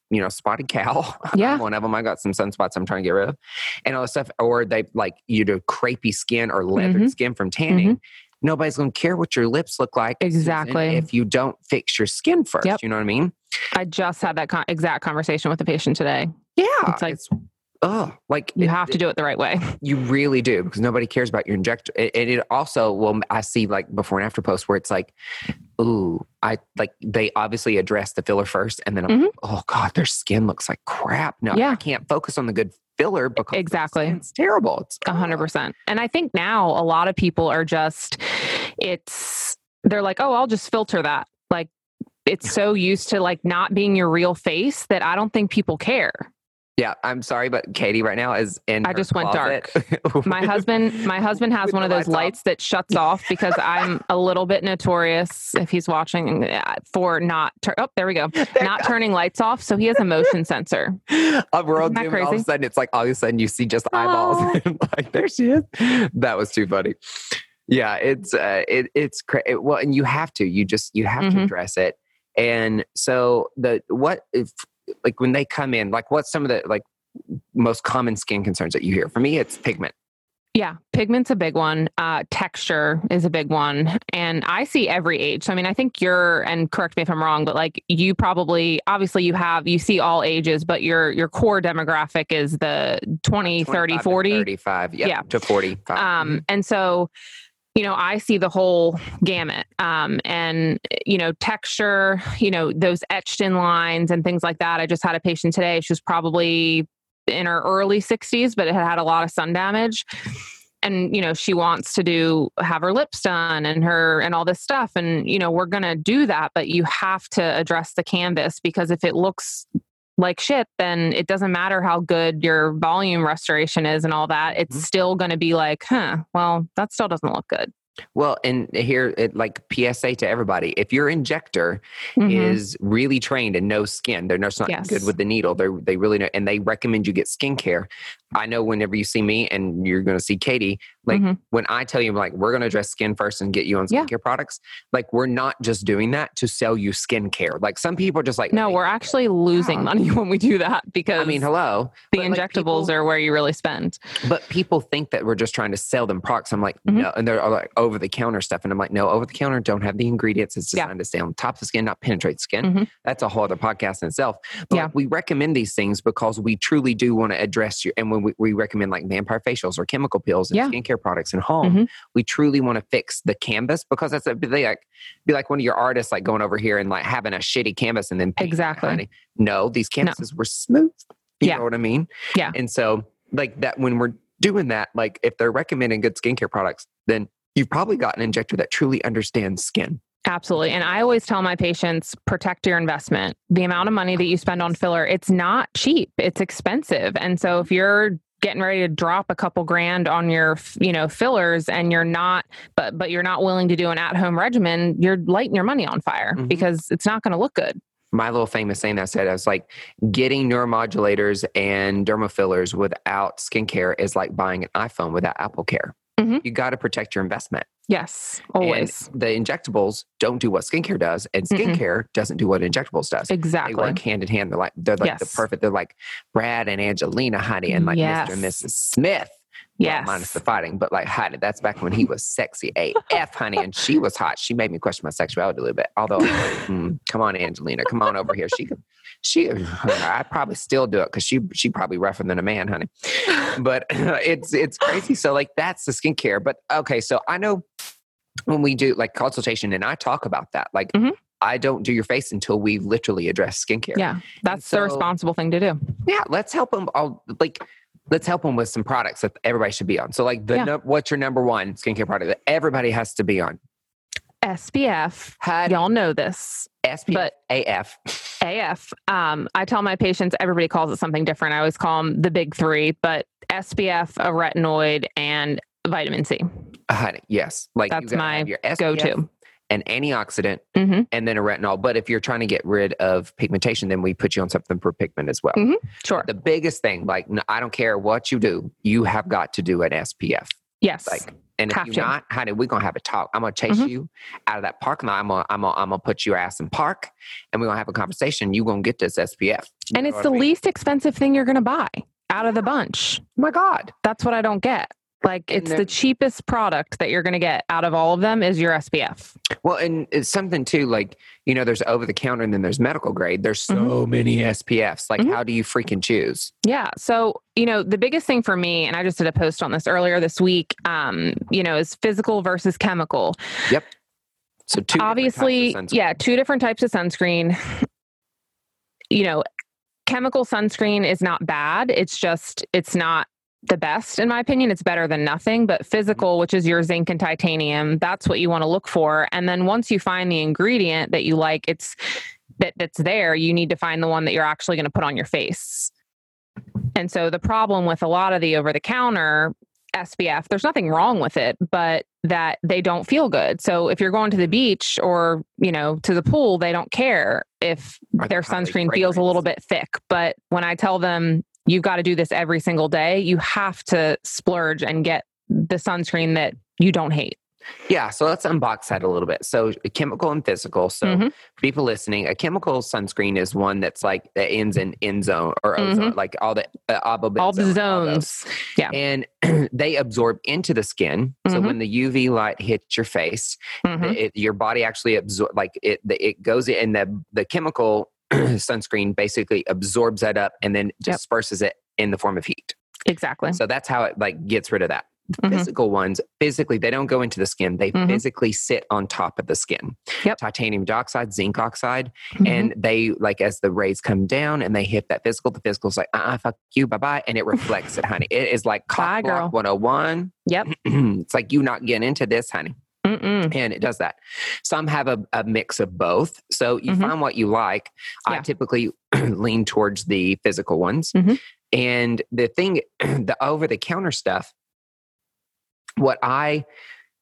you know spotted cow. Yeah. One of them. I got some sunspots I'm trying to get rid of, and all this stuff. Or they like you know crepey skin or leathered Mhm. skin from tanning. Nobody's going to care what your lips look like. Exactly. if you don't fix your skin first, Yep. you know what I mean? I just had that con- exact conversation with a patient today. Yeah, It's like- oh, like You it- have to do it the right way. You really do because nobody cares about your injector. And it also, well, I see like before and after posts where it's like, ooh, I like they obviously address the filler first, and then I'm Mhm. like, oh god, their skin looks like crap. No, Yeah. I can't focus on the good filler because Exactly. it's terrible. It's A hundred percent. And I think now a lot of people are just, it's, they're like, oh, I'll just filter that. Like, it's so used to like not being your real face that I don't think people care. Yeah, I'm sorry, but Katie right now is in. I just went closet My husband, my husband has one of those lights that shuts off because I'm a little bit notorious if he's watching uh, for not. Tur- oh, there we go. Not turning lights off, so he has a motion sensor. a world Isn't all of a sudden it's like all of a sudden you see just eyeballs Oh. like there she is that was too funny yeah it's uh it, it's cra- it, well and you have to you just you have to Mhm. address it and so the what if like when they come in like what's some of the like most common skin concerns that you hear for me it's pigment Yeah, pigment's a big one. Uh, texture is a big one, and I see every age. So I mean, I think you're, and correct me if I'm wrong, but like you probably, obviously, you have you see all ages, but your your core demographic is the 20, 30, 40. 35 yep, Yeah. to 45 Um, and so, you know, I see the whole gamut. Um, and you know, texture, you know, those etched in lines and things like that. I just had a patient today. She was probably in her early 60s, but it had had a lot of sun damage. and you know she wants to do have her lips done and her and all this stuff and you know we're going to do that but you have to address the canvas because if it looks like shit then it doesn't matter how good your volume restoration is and all that it's Mhm. still going to be like huh well that still doesn't look good Well, and here, it, like PSA to everybody: if your injector Mhm. is really trained and knows skin, they're not Yes. good with the needle. They they really know, and they recommend you get skincare. I know whenever you see me and you're going to see Katie, like Mhm. when I tell you, like we're going to address skin first and get you on Yeah. skincare products, like we're not just doing that to sell you skincare. Like some people are just like, no we're actually losing Yeah. money when we do that because I mean, hello, the but, like, injectables people- are where you really spend But people think that we're just trying to sell them products. I'm like, Mhm. no, and they're like over the counter stuff, and I'm like, no, over the counter don't have the ingredients. It's Yeah. designed to stay on top of the skin, not penetrate skin. Mhm. That's a whole other podcast in itself. But Yeah. like, we recommend these things because we truly do want to address you. And when we, we recommend like vampire facials or chemical peels and Yeah. skincare products in home, Mhm. we truly want to fix the canvas because that's a be like be like one of your artists like going over here and like having a shitty canvas and then painting Exactly. honey. No, these canvases were smooth. You Yeah. know what I mean? Yeah. And so like that when we're doing that, like if they're recommending good skincare products, then you've probably got an injector that truly understands skin. Absolutely. And I always tell my patients protect your investment. The amount of money that you spend on filler, it's not cheap, it's expensive. And so if you're getting ready to drop a couple grand on your you know fillers and you're not but but you're not willing to do an at-home regimen you're lighting your money on fire Mhm. because it's not going to look good My little famous saying that I said, I was like, getting neuromodulators and dermal fillers without skincare is like buying an iPhone without Apple Care. Mhm. You got to protect your investment. Yes And always the injectables don't do what skincare does, and Mm-mm. skincare doesn't do what injectables does. Exactly. They work hand in hand. They're like they're like the perfect. They're like Brad and Angelina, honey, and like Yes. Mr. and Mrs. Smith. Well, minus the fighting, but like honey, that's back when he was sexy AF, honey, and she was hot. She made me question my sexuality a little bit. Although, like, mm, come on, Angelina, come on over here. She could, she, I'd probably still do it because she, she probably rougher than a man, honey. But it's it's crazy. So like that's the skincare. But okay, so I know when we do like consultation, and I talk about that, like. Mhm. I don't do your face until we literally address skincare. yeah that's so- the responsible thing to do Yeah, let's help them. All like, let's help them with some products that everybody should be on. So, like, the Yeah. num- what's your number one skincare product that everybody has to be on? spf Had y'all know this SPF, but- AF. AF. Um, I tell my patients, everybody calls it something different. I always call them the big three, but SPF, a retinoid, and vitamin C. Honey, yes, like you my your SPF, Go to. an antioxidant, hmm and then a retinol. But if you're trying to get rid of pigmentation, then we put you on something for pigment as well. Mhm. Sure. The biggest thing, like, I don't care what you do, you have got to do an SPF. Yes. Like, and if Have you're to. not, honey, we're gonna have a talk. I'm gonna chase Mhm. you out of that parking lot. I'm gonna, I'm gonna, I'm gonna put your ass in park, and we're gonna have a conversation. You're gonna get this SPF. You and it's the I mean? least expensive thing you're going to buy out of the bunch. My God, That's what I don't get. Like And it's the cheapest product that you're going to get out of all of them is your SPF. Well, and it's something too, like, you know, there's over the counter and then there's medical grade. There's so Mhm. many SPFs. Like, Mhm. how do you freaking choose? Yeah. So, you know, the biggest thing for me, and I just did a post on this earlier this week, um, you know, is physical versus chemical. Yep. So, two different types of Obviously, yeah, two different types of sunscreen. You know, chemical sunscreen is not bad. It's just, it's not the best, in my opinion. It's better than nothing. But physical, which is your zinc and titanium, that's what you want to look for. And then once you find the ingredient that you like, it's that that's there, you need to find the one that you're actually going to put on your face. And so the problem with a lot of the over the counter SPF, there's nothing wrong with it, but that they don't feel good. So if you're going to the beach or, you know, to the pool, they don't care if their sunscreen feels a little bit thick. But when I tell them you've got to do this every single day, you have to splurge and get the sunscreen that you don't hate. Yeah, so let's unbox that a little bit. So, chemical and physical. So, Mhm. people listening, a chemical sunscreen is one that's like that ends in ozone or ozone, like all the uh, Mm-hmm. All the avobenzone, all zones. Yeah. and they absorb into the skin. So Mhm. when the UV light hits your face, Mhm. it, your body actually absorb like it. The, it goes in the the chemical sunscreen basically absorbs that up and then Yep. disperses it in the form of heat. Exactly. So that's how it like gets rid of that. The Mhm. physical ones, physically, they don't go into the skin. They Mhm. physically sit on top of the skin. Yep. Titanium dioxide, zinc oxide, Mhm. and they like as the rays come down and they hit that physical, the physical's like, uh, uh fuck you, bye bye, and it reflects it, honey. It is like Bye, cock girl. 101. Yep. it's like you not getting into this, honey Mm-mm. and it does that. Some have a, a mix of both. So you Mhm. find what you like. I typically lean towards the physical ones. Mhm. And the thing, the over the counter stuff, what I,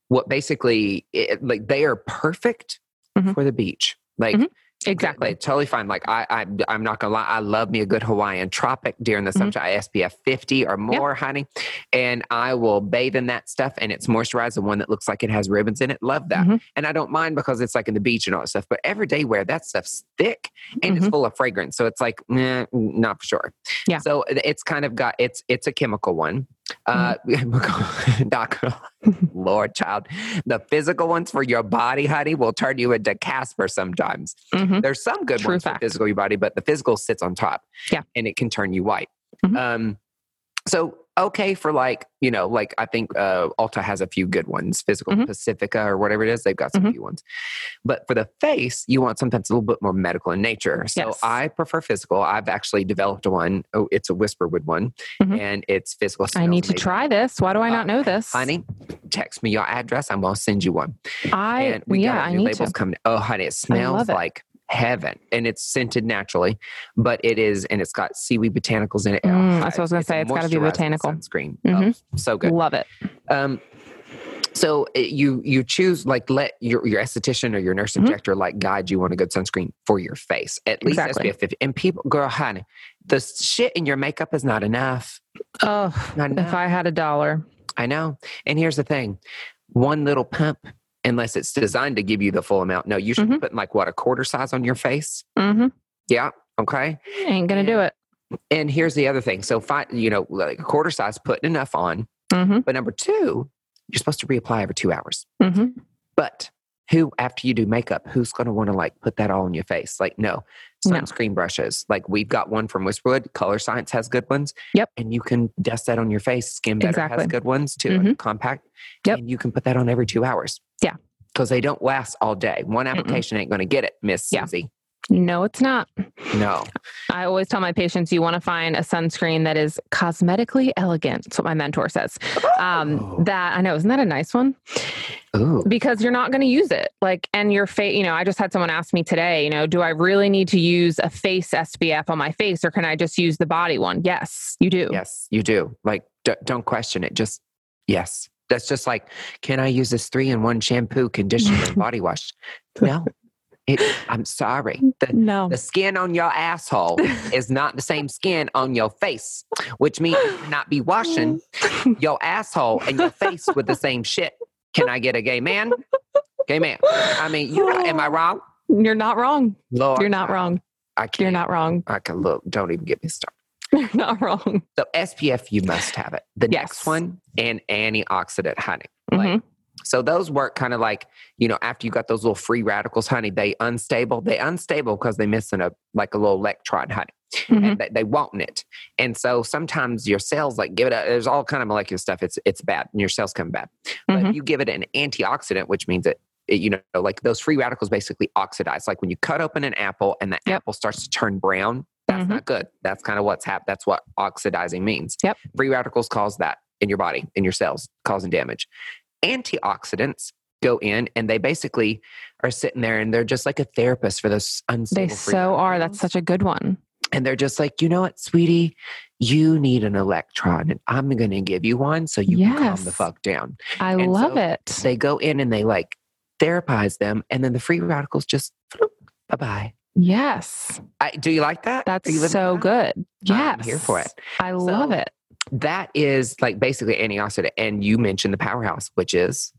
what basically, it, like they are perfect Mhm. for the beach. Like, Mhm. Like, Exactly. totally fine. Like I, I, I'm not gonna lie. I love me a good Hawaiian tropic during the Mhm. summer. SPF 50 or more, honey, and I will bathe in that stuff. And it's moisturized, the one that looks like it has ribbons in it. Love that, Mhm. and I don't mind because it's like in the beach and all that stuff. But everyday wear, that stuff's thick and it's Mhm. full of fragrance, so it's like, nah, not for sure. Yeah. So it's kind of got it's it's a chemical one. Uh, Mm-hmm. Doc, Lord, child, the physical ones for your body, honey, will turn you into Casper sometimes. Mhm. There's some good True ones fact. for physical your body, but the physical sits on top. Yeah. And it can turn you white. Mhm. Um, so okay for like, you know, like I think uh Ulta has a few good ones, physical Mhm. Pacifica or whatever it is, they've got some Mhm. few ones. But for the face, you want something that's a little bit more medical in nature. So Yes. I prefer physical. I've actually developed one. Oh, it's a Whisperwood one, Mhm. and it's physical. I need to try this. Why do I Uh, not know this? Honey, text me your address. I'm gonna send you one. I and we yeah, got I new need labels to. coming. Oh, honey, it smells like heaven, and it's scented naturally, but it is, and it's got seaweed botanicals in it. Mm, Oh, that's what I was gonna say. It's gotta be moisturizing botanical. sunscreen. Mhm. Oh, so good. Love it. Um, so it- you you choose like let your your esthetician or your nurse Mhm. injector like guide you on a good sunscreen for your face at least Exactly. SPF 50. And people, girl, honey, the shit in your makeup is not enough. Oh, Not if. I had a dollar. I know. And here's the thing: one little pump, unless it's designed to give you the full amount. No, you should be Mhm. putting like what a quarter size on your face. Mm-hmm. Yeah. Okay. Ain't gonna do it. And here's the other thing. So, you know, like a quarter size, putting enough on. Mm-hmm. But number two, you're supposed to reapply every two hours. Mm-hmm. But who, after you do makeup, who's going to want to like put that all on your face? Like, no, No. sunscreen brushes. Like, we've got one from Whisperwood. Colorescience has good ones. Yep. And you can dust that on your face. Skin Better Exactly. has good ones too, Mhm. compact. Yep. And you can put that on every two hours. Yeah. Because they don't last all day. One application ain't going to get it, Miss Yeah. Susie. No, it's not. No. I always tell my patients you want to find a sunscreen that is cosmetically elegant. That's what my mentor says. Um, Oh. that I know, isn't that a nice one? Ooh. Because you're not going to use it. Like, and your face, you know, I just had someone ask me today, you know, do I really need to use a face SPF on my face or can I just use the body one? Yes, you do. Yes, you do. Like, d- don't question it. Just, yes. That's just like, can I use this three in one shampoo, conditioner, and body wash? No. It, I'm sorry. The, No. the skin on your asshole is not the same skin on your face, which means you cannot be washing your asshole and your face with the same shit. Can I get a gay man? Gay man. I mean, you am I wrong? You're not wrong. Lord, You're not wrong. I can't. You're not wrong. I can look. Don't even get me started. You're not wrong. So SPF, you must have it. The next one, and antioxidant, honey. Like, Mhm. So those work kind of like, you know, after you got those little free radicals, honey, they unstable. They unstable because they missing a like a little electron, honey. Mhm. And they, they want it. And so sometimes your cells like give it a there's all kind of molecular stuff. It's it's bad and your cells come bad. But Mhm. if you give it an antioxidant, which means it, it, you know, like those free radicals basically oxidize. Like when you cut open an apple and the Yep. apple starts to turn brown, that's Mhm. not good. That's kind of what's happened. That's what oxidizing means. Yep. Free radicals cause that in your body, in your cells, causing damage. Antioxidants go in and they basically are sitting there and they're just like a therapist for those unstable They so are. That's such a good one. And they're just like, you know what, sweetie, you need an electron and I'm going to give you one so you can calm the fuck down. I And love so it. They go in and they like therapize them and then the free radicals just bye bye. Yes. I, do you like that? That's Are you living so that? good. Yes. I'm here for it. I love it. That is like basically antioxidant. And you mentioned the powerhouse, which is,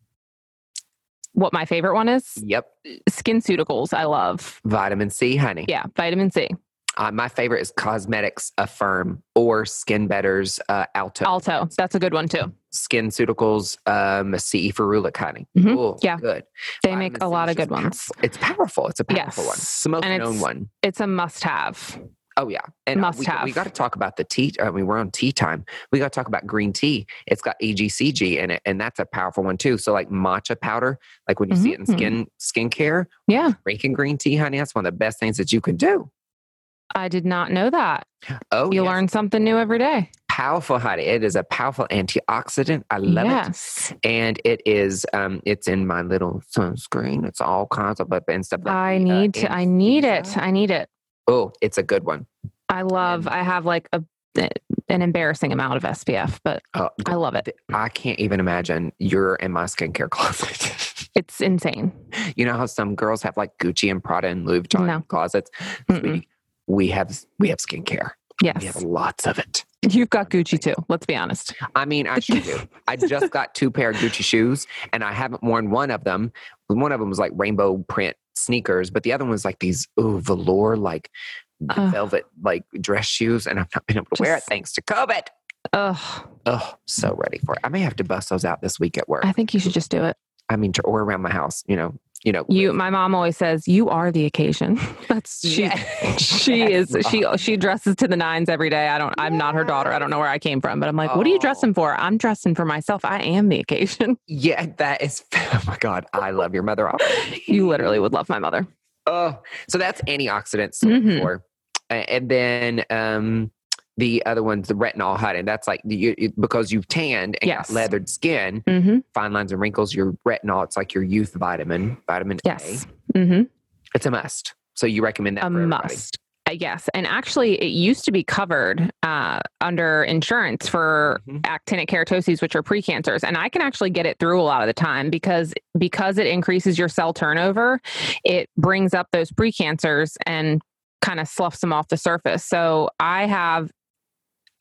What my favorite one is? yep, Skin SkinCeuticals. I love. vitamin C, honey. Yeah, vitamin C. Uh, my favorite is Cosmedix Affirm or Skin Better's uh, Alto. Alto. That's a good one too. Skin Ceuticals, um, CE Ferulic, honey. Mhm. Ooh, Yeah. Good. They make a C lot of good ones. powerful. It's powerful. It's a powerful one. Yes. It's the most And known it's- one. It's a must have. Oh yeah, and uh, Must we, have. we got to talk about the tea. I mean, we're on tea time. We got to talk about green tea. It's got EGCG in it, and that's a powerful one too. So like matcha powder, like when you see it in Mhm. skin skincare, Yeah. drinking green tea, honey, that's one of the best things that you can do. I did not know that. Oh, you yes. learn something new every day. powerful, honey. It is a powerful antioxidant. I love it. yes. and it is um it's in my little sunscreen it's all kinds of and stuff like I uh, need to I need it. I need it. oh it's a good one I love I have like a an embarrassing amount of SPF, but uh, I love it. i can't even imagine you're in my skincare closet It's insane. you know how some girls have like gucci and prada and louis vuitton No. closets. Sweetie, we have we have skincare Yes. we have lots of it You've got Gucci too. Let's be honest. I mean, I sure do. I just got two pair of Gucci shoes, and I haven't worn one of them. One of them was like rainbow print sneakers, but the other one was like these ooh velour like Ugh. velvet like dress shoes, and I've not been able to wear it thanks to COVID. Ugh. Oh, so ready for it. I may have to bust those out this week at work. I think you should just do it. I mean, to, or around my house. You know, you know. You my mom always says, You are the occasion. That's she Yeah. she is she she dresses to the nines every day. I don't I'm not her daughter. I don't know where I came from, but I'm like, what are you Oh. dressing for? I'm dressing for myself. I am the occasion. Yeah, that is. Oh my God, I love your mother. You literally would love my mother. Oh, so that's antioxidants Mhm. for, and then um, the other one's the retinol hiding. That's like you, you- because you've tanned and Yes. got leathered skin, Mm-hmm. fine lines and wrinkles. Your retinol, it's like your youth vitamin, vitamin Yes. A. Mm-hmm. It's a must. So you recommend that a must. Uh, Yes, and actually, it used to be covered uh, under insurance for Mhm. actinic keratoses, which are precancers, and I can actually get it through a lot of the time because because it increases your cell turnover, it brings up those precancers and kind of sloughs them off the surface. So I have.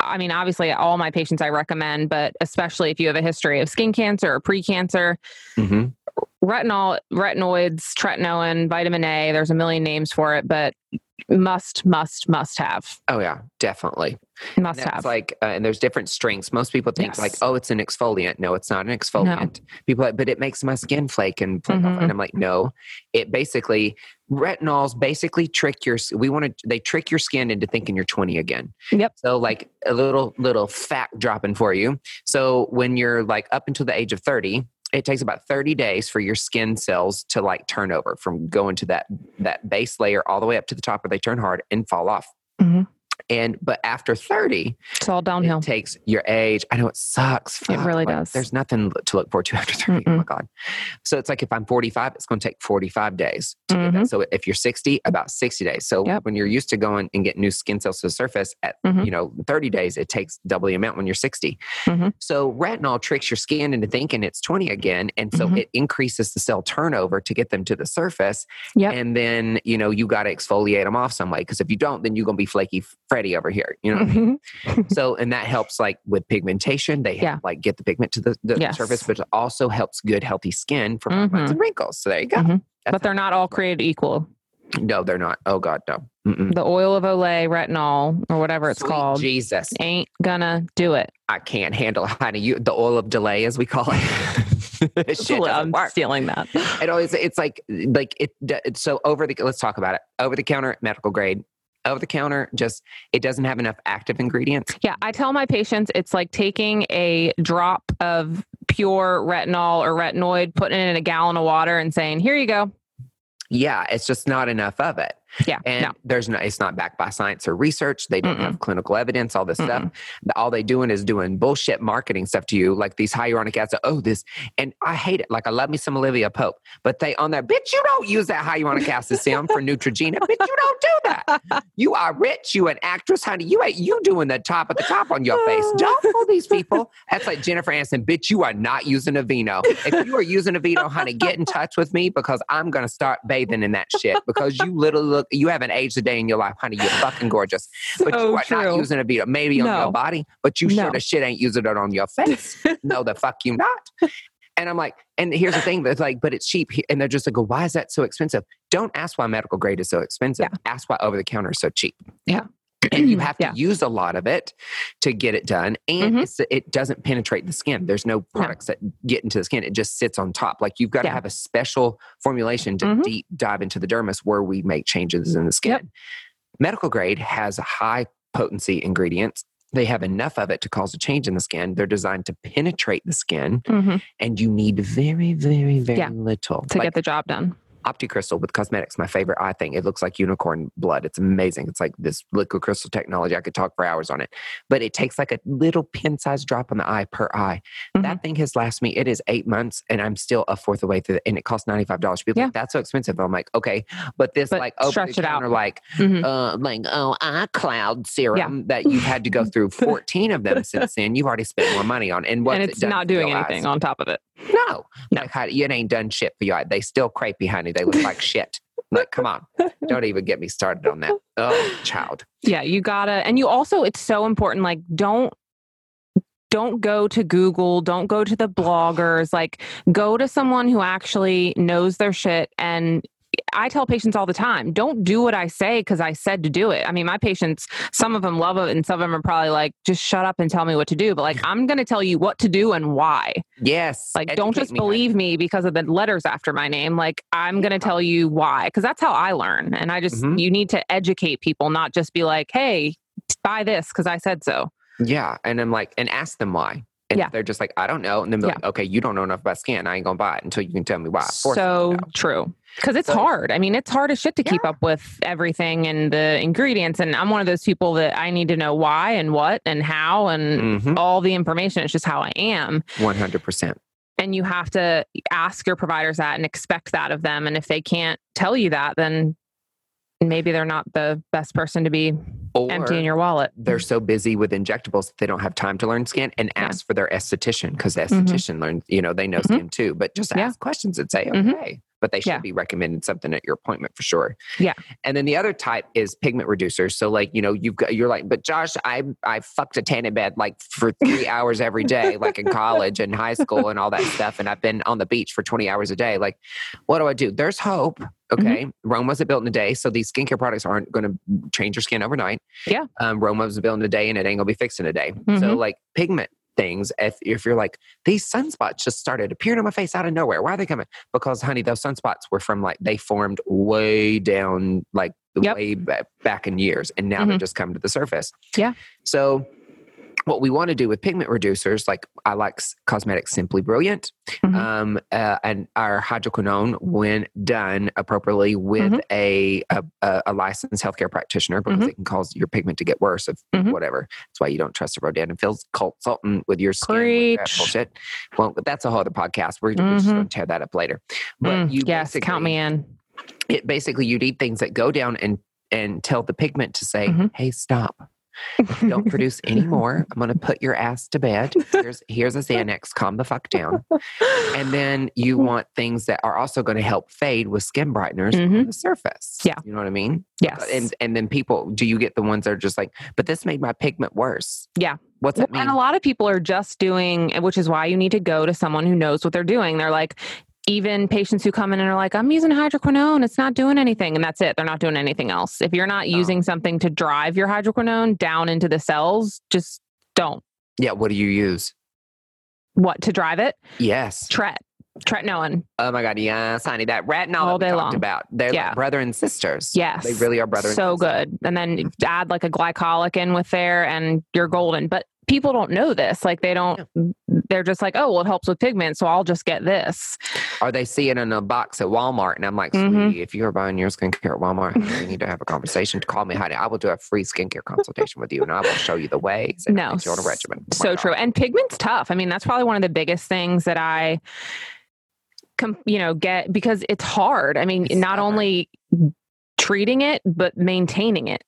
I mean, obviously, all my patients I recommend, but especially if you have a history of skin cancer or precancer, Mhm. retinol, retinoids, tretinoin, vitamin A. There's a million names for it, but must, must, must have, Oh yeah, definitely. must have. like, uh, and there's different strengths. Most people think like, oh, it's an exfoliant. No, it's not an exfoliant. People, are like, but it makes my skin flake and flake off. Mhm. And I'm like, no, it basically retinols basically trick your. We want to. They trick your skin into thinking you're 20 again. Yep. So like a little little fact dropping for you. So when you're like up until the age of 30. It takes about 30 days for your skin cells to like turn over from going to that that base layer all the way up to the top where they turn hard and fall off. Mhm. And but after 30, It's all downhill. it takes your age. I know it sucks. It really like, does. There's nothing to look forward to after 30. Oh my God. So it's like if I'm 45, it's going to take 45 days. To get Mhm. that. So if you're 60, about 60 days. So Yep. when you're used to going and getting new skin cells to the surface at, Mhm. you know, 30 days, it takes double the amount when you're 60. Mhm. So retinol tricks your skin into thinking it's 20 again. And so Mhm. it increases the cell turnover to get them to the surface. Yep. And then, you know, you got to exfoliate them off some way. Because if you don't, then you're going to be flaky Freddy over here. You know I mean? Mhm. so and that helps like with pigmentation they Yeah. like get the pigment to the, the Yes. surface but it also helps good healthy skin for lines Mhm. and wrinkles so there you go Mhm. But they're not all created equal. no they're not oh god no Mm-mm. The oil of Olay, retinol, or whatever it's Sweet called, jesus ain't gonna do it. i can't handle honey you the oil of delay as we call it shit I'm work. stealing that. it always it's like like it it's so over the let's talk about it over the counter medical grade over the counter just it doesn't have enough active ingredients Yeah, I tell my patients it's like taking a drop of pure retinol or retinoid, putting it in a gallon of water, and saying, "Here you go." yeah it's just not enough of it Yeah, and no. there's no it's not backed by science or research. They don't Mm-mm. have clinical evidence all this stuff. Mm-mm. The- all they doing is doing bullshit marketing stuff to you like these hyaluronic acid oh this and i hate it. Like i love me some olivia pope but they on that bitch you don't use that hyaluronic acid serum for neutrogena. Bitch you don't do that. You are rich. You an actress honey. You ain't you doing the top at the top on your face. Don't fool these people. That's like jennifer aniston bitch you are not using Aveeno. If you are using Aveeno honey get in touch with me because i'm gonna start bathing in that shit because you literally look you haven't aged a day in your life honey you're fucking gorgeous but So you oh, are not using a Vita. Maybe on No. your body, but you No. sure as shit ain't using it on your face. no, the fuck you not. And I'm like, and here's the thing that's like, but it's cheap. And they're just like, why is that so expensive? Don't ask why medical grade is so expensive. Ask why over the counter is so cheap. Yeah. And you have to Yeah. use a lot of it to get it done. And Mhm. it's, it doesn't penetrate the skin. There's no products that get into the skin. It just sits on top. Like you've got to have a special formulation to Mhm. deep dive into the dermis where we make changes in the skin. Medical grade has high potency ingredients. They have enough of it to cause a change in the skin. They're designed to penetrate the skin, hmm and you need very, very, very Yeah, little. To Like, get the job done. OptiCrystal with Cosmedix, my favorite eye thing. It looks like unicorn blood. It's amazing. It's like this liquid crystal technology. I could talk for hours on it, but it takes like a little pin sized drop on the eye per eye. Mm-hmm. That thing has lasted me. It is eight months, and I'm still a fourth of the way through it, and it costs ninety five dollars. People, Yeah. like, that's so expensive. I'm like, okay, but this But like over stretch it out. like Mhm. uh, like oh, eye cloud serum that you've had to go through fourteen of them since then. You've already spent more money on, and and it's done not doing anything eyes? on top of it. No, No. like it ain't done shit for your eye. They still crepey, They look like shit. Like, come on, don't even get me started on that. Oh, child. Yeah, you gotta, and you also, it's so important. Like, don't, don't go to Google, don't go to the bloggers, like, go to someone who actually knows their shit. And I tell patients all the time, don't do what I say because I said to do it. I mean, my patients, some of them love it, and some of them are probably like, just shut up and tell me what to do. But like, I'm going to tell you what to do and why. Yes. Like, don't just me, believe me because of the letters after my name. Like, I'm going to tell you why, because that's how I learn. And I just, Mhm. you need to educate people, not just be like, hey, buy this because I said so. Yeah. And I'm like, and ask them why. And Yeah. they're just like, I don't know. And then be like, okay, you don't know enough about skin. I ain't going to buy it until you can tell me why. So true. Because it's So- hard. I mean, it's hard as shit to keep up with everything and the ingredients. And I'm one of those people that I need to know why and what and how and Mhm. all the information. It's just how I am. 100%. And you have to ask your providers that and expect that of them. And if they can't tell you that, then maybe they're not the best person to be Or emptying your wallet. they're so busy with injectables that they don't have time to learn skin and Yeah. ask for their esthetician because the Mhm. esthetician learns, you know, they know Mhm. skin too, but just Yeah. ask questions and say, Mhm. okay. But they should Yeah. be recommending something at your appointment for sure. Yeah. And then the other type is pigment reducers. So like, you know, you've got, you're like, but Josh, I, I fucked a tanning bed like for three hours every day, like in college and high school and all that stuff. And I've been on the beach for 20 hours a day. Like, what do I do? There's hope. Mm-hmm. Okay. Rome wasn't built in a day. So these skincare products aren't going to change your skin overnight. Yeah. Um, Rome wasn't built in a day and it ain't going to be fixed in a day. So Mhm. like pigment things, if, if you're like, these sunspots just started appearing on my face out of nowhere. Why are they coming? Because honey, those sunspots were from like, they formed way down, like Yep. way ba- back in years. And now mm-hmm. they're just come to the surface. Yeah. So what we want to do with pigment reducers, like I like Cosmedix Simply Brilliant, Mhm. um, uh, and our hydroquinone, when done appropriately with Mhm. a, a a licensed healthcare practitioner, because Mhm. it can cause your pigment to get worse of Mhm. whatever. That's why you don't trust a Rodan + Fields consultant with your skin. with Preach. bullshit. Well, that's a whole other podcast. We're, we're just Mhm. going to tear that up later. But Mm, you yes, count me in. it basically you'd eat things that go down and and tell the pigment to say, Mhm. "Hey, stop." Don't produce any more. I'm going to put your ass to bed. Here's here's a Xanax. Calm the fuck down. And then you want things that are also going to help fade with skin brighteners on Mhm. the surface. Yeah. you know what I mean. yes. And and then people, do you get the ones that are just like, but this made my pigment worse? Yeah. What's Well, mean? And a lot of people are just doing, which is why you need to go to someone who knows what they're doing. They're like, even patients who come in and are like, I'm using hydroquinone, it's not doing anything. And that's it. They're not doing anything else. If you're not No. using something to drive your hydroquinone down into the cells, just don't. yeah. What do you use? What to drive it? Yes. Tret. Tretinoin. Oh my God. Yes, honey. That retinol All that we day talked long. about. They're Yeah. like brother and sisters. Yes. They really are brother and So good. And then add like a glycolic in with there and you're golden. But people don't know this. Like they don't, they're just like, oh, well, it helps with pigment. So I'll just get this. Or they see it in a box at Walmart, and I'm like, Mhm. if you are buying your skincare at Walmart, we need to have a conversation. To call me, honey. I will do a free skincare consultation with you, and I will show you the ways and No, get you on a regimen. Oh so God. true. And pigment's tough. I mean, that's probably one of the biggest things that I, com- you know, get because it's hard. I mean, It's not stubborn. only treating it, but maintaining it.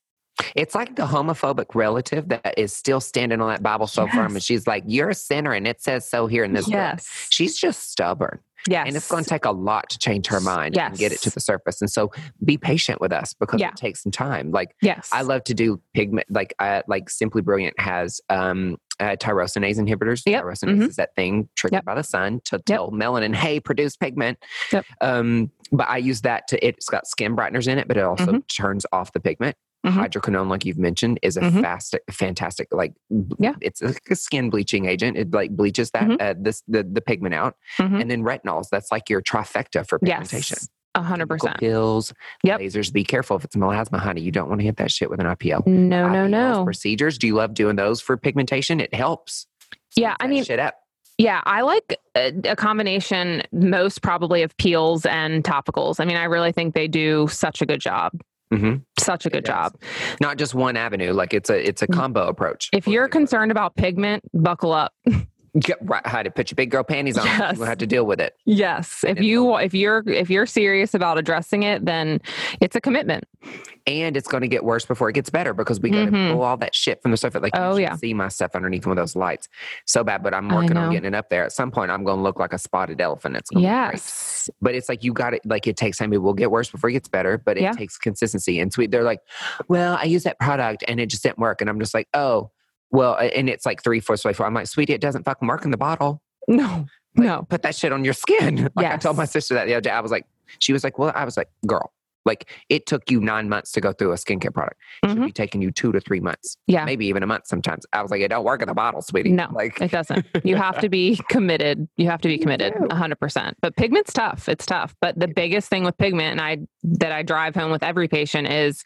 It's like the homophobic relative that is still standing on that Bible so firm, and she's like, "You're a sinner," and it says so here in this book. She's just stubborn, Yes. and it's going to take a lot to change her mind and get it to the surface. And so, be patient with us because Yeah. it takes some time. Like yes. I love to do pigment, like uh, like Simply Brilliant has um, uh, tyrosinase inhibitors. Yep. Tyrosinase Mhm. is that thing triggered Yep. by the sun to tell melanin, hey, produce pigment. Yep. Um, but I use that to, it's got skin brighteners in it, but it also Mhm. turns off the pigment. Mhm. Hydroquinone, like you've mentioned, is a Mhm. fast, fantastic, like, Yeah. it's a, a skin bleaching agent. It like bleaches that, Mhm. uh, this, the, the pigment out. Mhm. And then retinols, that's like your trifecta for pigmentation. Yes. A hundred chemical percent. peels, Yep. lasers. Be careful if it's melasma, honey. You don't want to hit that shit with an IPL. No, no, IPLs, no. Procedures. Do you love doing those for pigmentation? It helps. Yeah, I mean- shit up. Yeah, I like a, a combination, most probably of peels and topicals. I mean, I really think they do such a good job. Hmm Such a good job. Not just one avenue. Like it's a it's a Mm. combo approach. If you're concerned about pigment, buckle up. Get right, how to put your big girl panties on. Yes. You're have to deal with it. Yes, if you if you're if you're serious about addressing it, then it's a commitment. and it's going to get worse before it gets better because we got to Mhm. pull all that shit from the surface. Like, Oh, you yeah. see my stuff underneath one of those lights. So bad, but I'm working on getting it up there. At some point, I'm going to look like a spotted elephant. It's gonna be great. Yes. but it's like you got it. Like it takes time. It will get worse before it gets better, but it Yeah. takes consistency. And sweet, they're like, well, I used that product and it just didn't work. And I'm just like, oh, well, and it's like three fourths way full. I'm like, sweetie, it doesn't fucking work in the bottle. No. Like, no. put that shit on your skin. like I told my sister that the other day. I was like, she was like, well, I was like, girl, like it took you nine months to go through a skincare product. It should Mhm. be taking you two to three months, Yeah. maybe even a month sometimes. I was like, it don't work in the bottle, sweetie. No, like It doesn't. You have to be committed. You have to be committed a hundred percent. But pigment's tough. It's tough. But the biggest thing with pigment, and I that I drive home with every patient is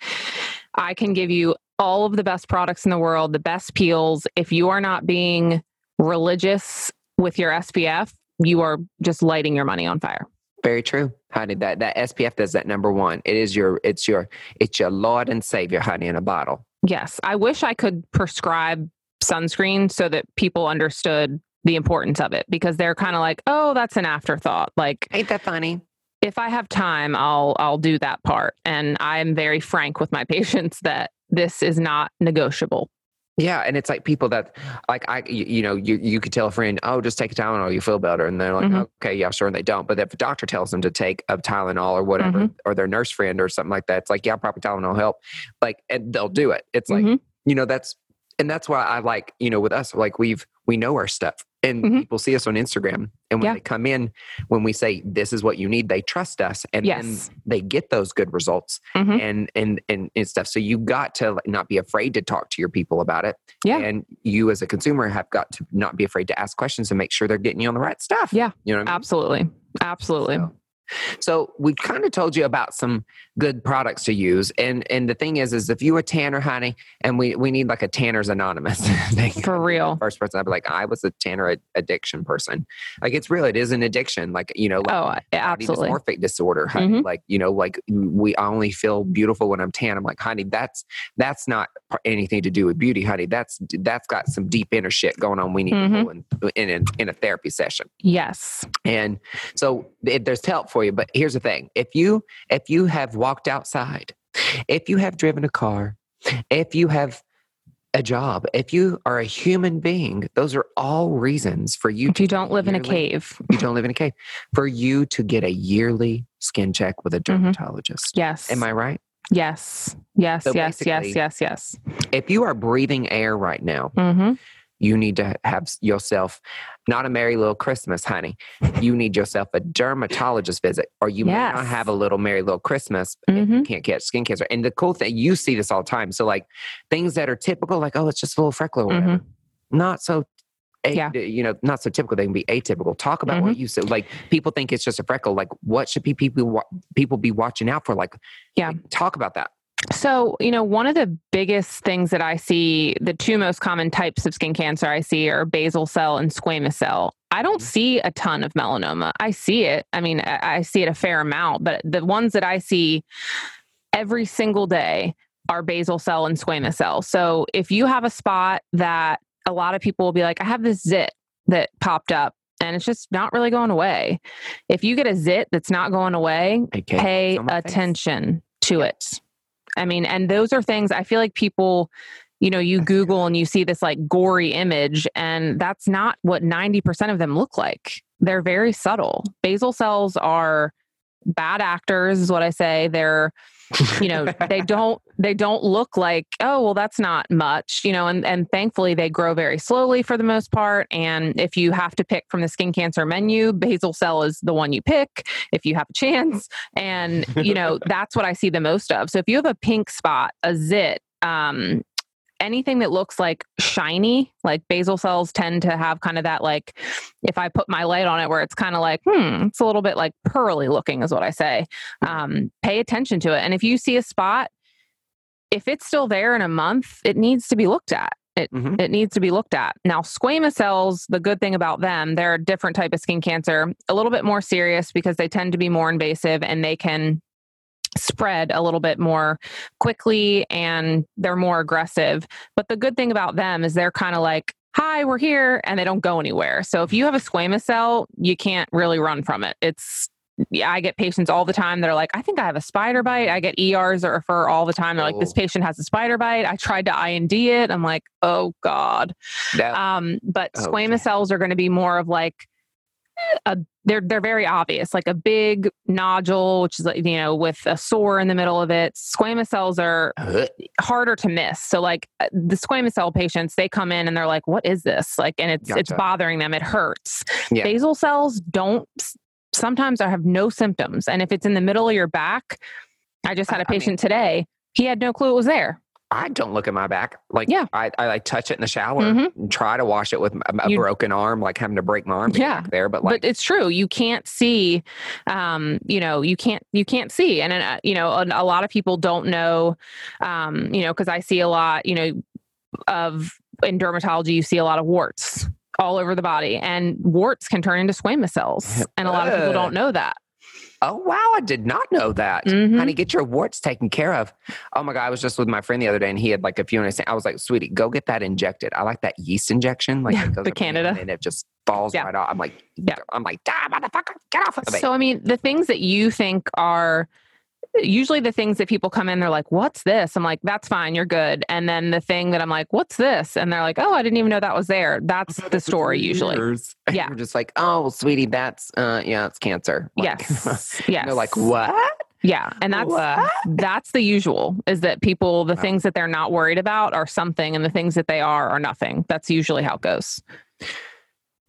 I can give you all of the best products in the world, the best peels. If you are not being religious with your SPF, you are just lighting your money on fire. very true, honey. That that SPF does that number one. It is your, it's your, it's your Lord and Savior, honey, in a bottle. Yes. I wish I could prescribe sunscreen so that people understood the importance of it because they're kind of like, oh, that's an afterthought. Like Ain't that funny? if I have time, I'll I'll do that part. And I'm very frank with my patients that this is not negotiable. Yeah, and it's like people that, like I, you, you know, you you could tell a friend, oh, just take a Tylenol, you feel better, and they're like, Mhm. okay, yeah, sure, and they don't. But if a doctor tells them to take a Tylenol or whatever, Mm-hmm. or their nurse friend or something like that, it's like, yeah, proper Tylenol help, like, and they'll do it. It's like, Mhm. you know, that's, and that's why I like, you know, with us, like we've we know our stuff, and Mhm. people see us on Instagram, and when Yeah. they come in, when we say this is what you need, they trust us, and Yes. then they get those good results, Mhm. and and and and stuff. So you got to not be afraid to talk to your people about it. Yeah. And you as a consumer have got to not be afraid to ask questions and make sure they're getting you on the right stuff. Yeah. You know what I mean? Absolutely. Absolutely. So, so we've kind of told you about some good products to use. And and the thing is, is if you a tanner, honey, and we, we need like a tanner's anonymous thing. For real. First person, I'd be like, I was a tanner ad- addiction person. Like it's real, it is an addiction. Like, you know, like Oh, absolutely. dysmorphic disorder. Honey. Mhm. Like, you know, like we only feel beautiful when I'm tan. I'm like, honey, that's that's not anything to do with beauty, honey. That's that's got some deep inner shit going on. We need Mhm. to go in, in in in a therapy session. Yes. And so it, there's help for you. But here's the thing: if you if you have walked outside, if you have driven a car, if you have a job, if you are a human being, those are all reasons for you. If to you don't live in a cave. you don't live in a cave, for you to get a yearly skin check with a Mhm. dermatologist. Yes. Am I right? Yes. Yes. So yes. Yes. Yes. Yes. If you are breathing air right now, Mm-hmm. You need to have yourself not a merry little Christmas, honey. You need yourself a dermatologist visit, or you may not have a little merry little Christmas if you mm-hmm. can't catch skin cancer. And the cool thing, you see this all the time. So, like things that are typical, like oh, it's just a little freckle or whatever, mm-hmm. not so. Yeah. Eh, you know, not so typical. They can be atypical. Talk about what mm-hmm. you said. Like people think it's just a freckle. Like what should be people people be watching out for? Like, Yeah. like, talk about that. So, you know, one of the biggest things that I see, the two most common types of skin cancer I see are basal cell and squamous cell. I don't Mhm. see a ton of melanoma. I see it. I mean, I, see it a fair amount, but the ones that I see every single day are basal cell and squamous cell. So, if you have a spot that a lot of people will be like, I have this zit that popped up and it's just not really going away. If you get a zit that's not going away, pay It's on my face. attention to it. I mean, and those are things I feel like people, you know, you Google and you see this like gory image, and that's not what 90% of them look like. They're very subtle. Basal cells are bad actors, is what I say. They're, you know, they don't they don't look like, oh, well, that's not much, you know, and, and thankfully they grow very slowly for the most part. And if you have to pick from the skin cancer menu, basal cell is the one you pick if you have a chance. And, you know, that's what I see the most of. So if you have a pink spot, a zit, um, anything that looks like shiny, like basal cells tend to have kind of that like if I put my light on it where it's kind of like, hmm, it's a little bit like pearly looking is what I say. Um, pay attention to it. And if you see a spot, if it's still there in a month, it needs to be looked at. It, Mhm. it needs to be looked at. Now, squamous cells, the good thing about them, they're a different type of skin cancer, a little bit more serious because they tend to be more invasive and they can spread a little bit more quickly and they're more aggressive. But the good thing about them is they're kind of like, hi, we're here, and they don't go anywhere. So if you have a squamous cell, you can't really run from it. It's yeah, I get patients all the time that are like, I think I have a spider bite. I get ERs that refer all the time. They're like, this Oh. patient has a spider bite. I tried to I&D it. I'm like, oh God. That- Um, but Oh, squamous cells are going to be more of like a they're they're very obvious, like a big nodule, which is like, you know, with a sore in the middle of it. Squamous cells are harder to miss. So like uh, the squamous cell patients, they come in and they're like, what is this? Like, and it's it's bothering them. It hurts. Yeah. Basal cells don't sometimes I have no symptoms. And if it's in the middle of your back, I just had a I mean- patient today. He had no clue it was there. I don't look at my back. Like, Yeah. I, I like touch it in the shower Mhm. and try to wash it with a, a You- broken arm, like having to break my arm Yeah. back there. But like, but it's true you can't see um you know you can't you can't see and uh, you know a, a lot of people don't know um you know because i see a lot you know of in dermatology you see a lot of warts all over the body and warts can turn into squamous cells and a lot of people don't know that oh wow, I did not know that. Mhm. Honey, get your warts taken care of. Oh my god, I was just with my friend the other day, and he had like a few, and I was like, "Sweetie, go get that injected." I like that yeast injection, like Yeah, the up in your Candida. hand and it just falls Yeah. right off. I'm like, Yeah. I'm like, die, motherfucker, get off of me. so i mean the things that you think are usually the things that people come in they're like what's this i'm like that's fine you're good and then the thing that i'm like what's this and they're like oh i didn't even know that was there that's the story usually Years. Yeah. You're just like, oh, sweetie, that's uh, yeah, it's cancer. Like, yes yes They're like, what? Yeah, and that's What? that's the usual is that people the Wow. things that they're not worried about are something and the things that they are are nothing. That's usually how it goes.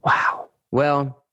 Wow. Well,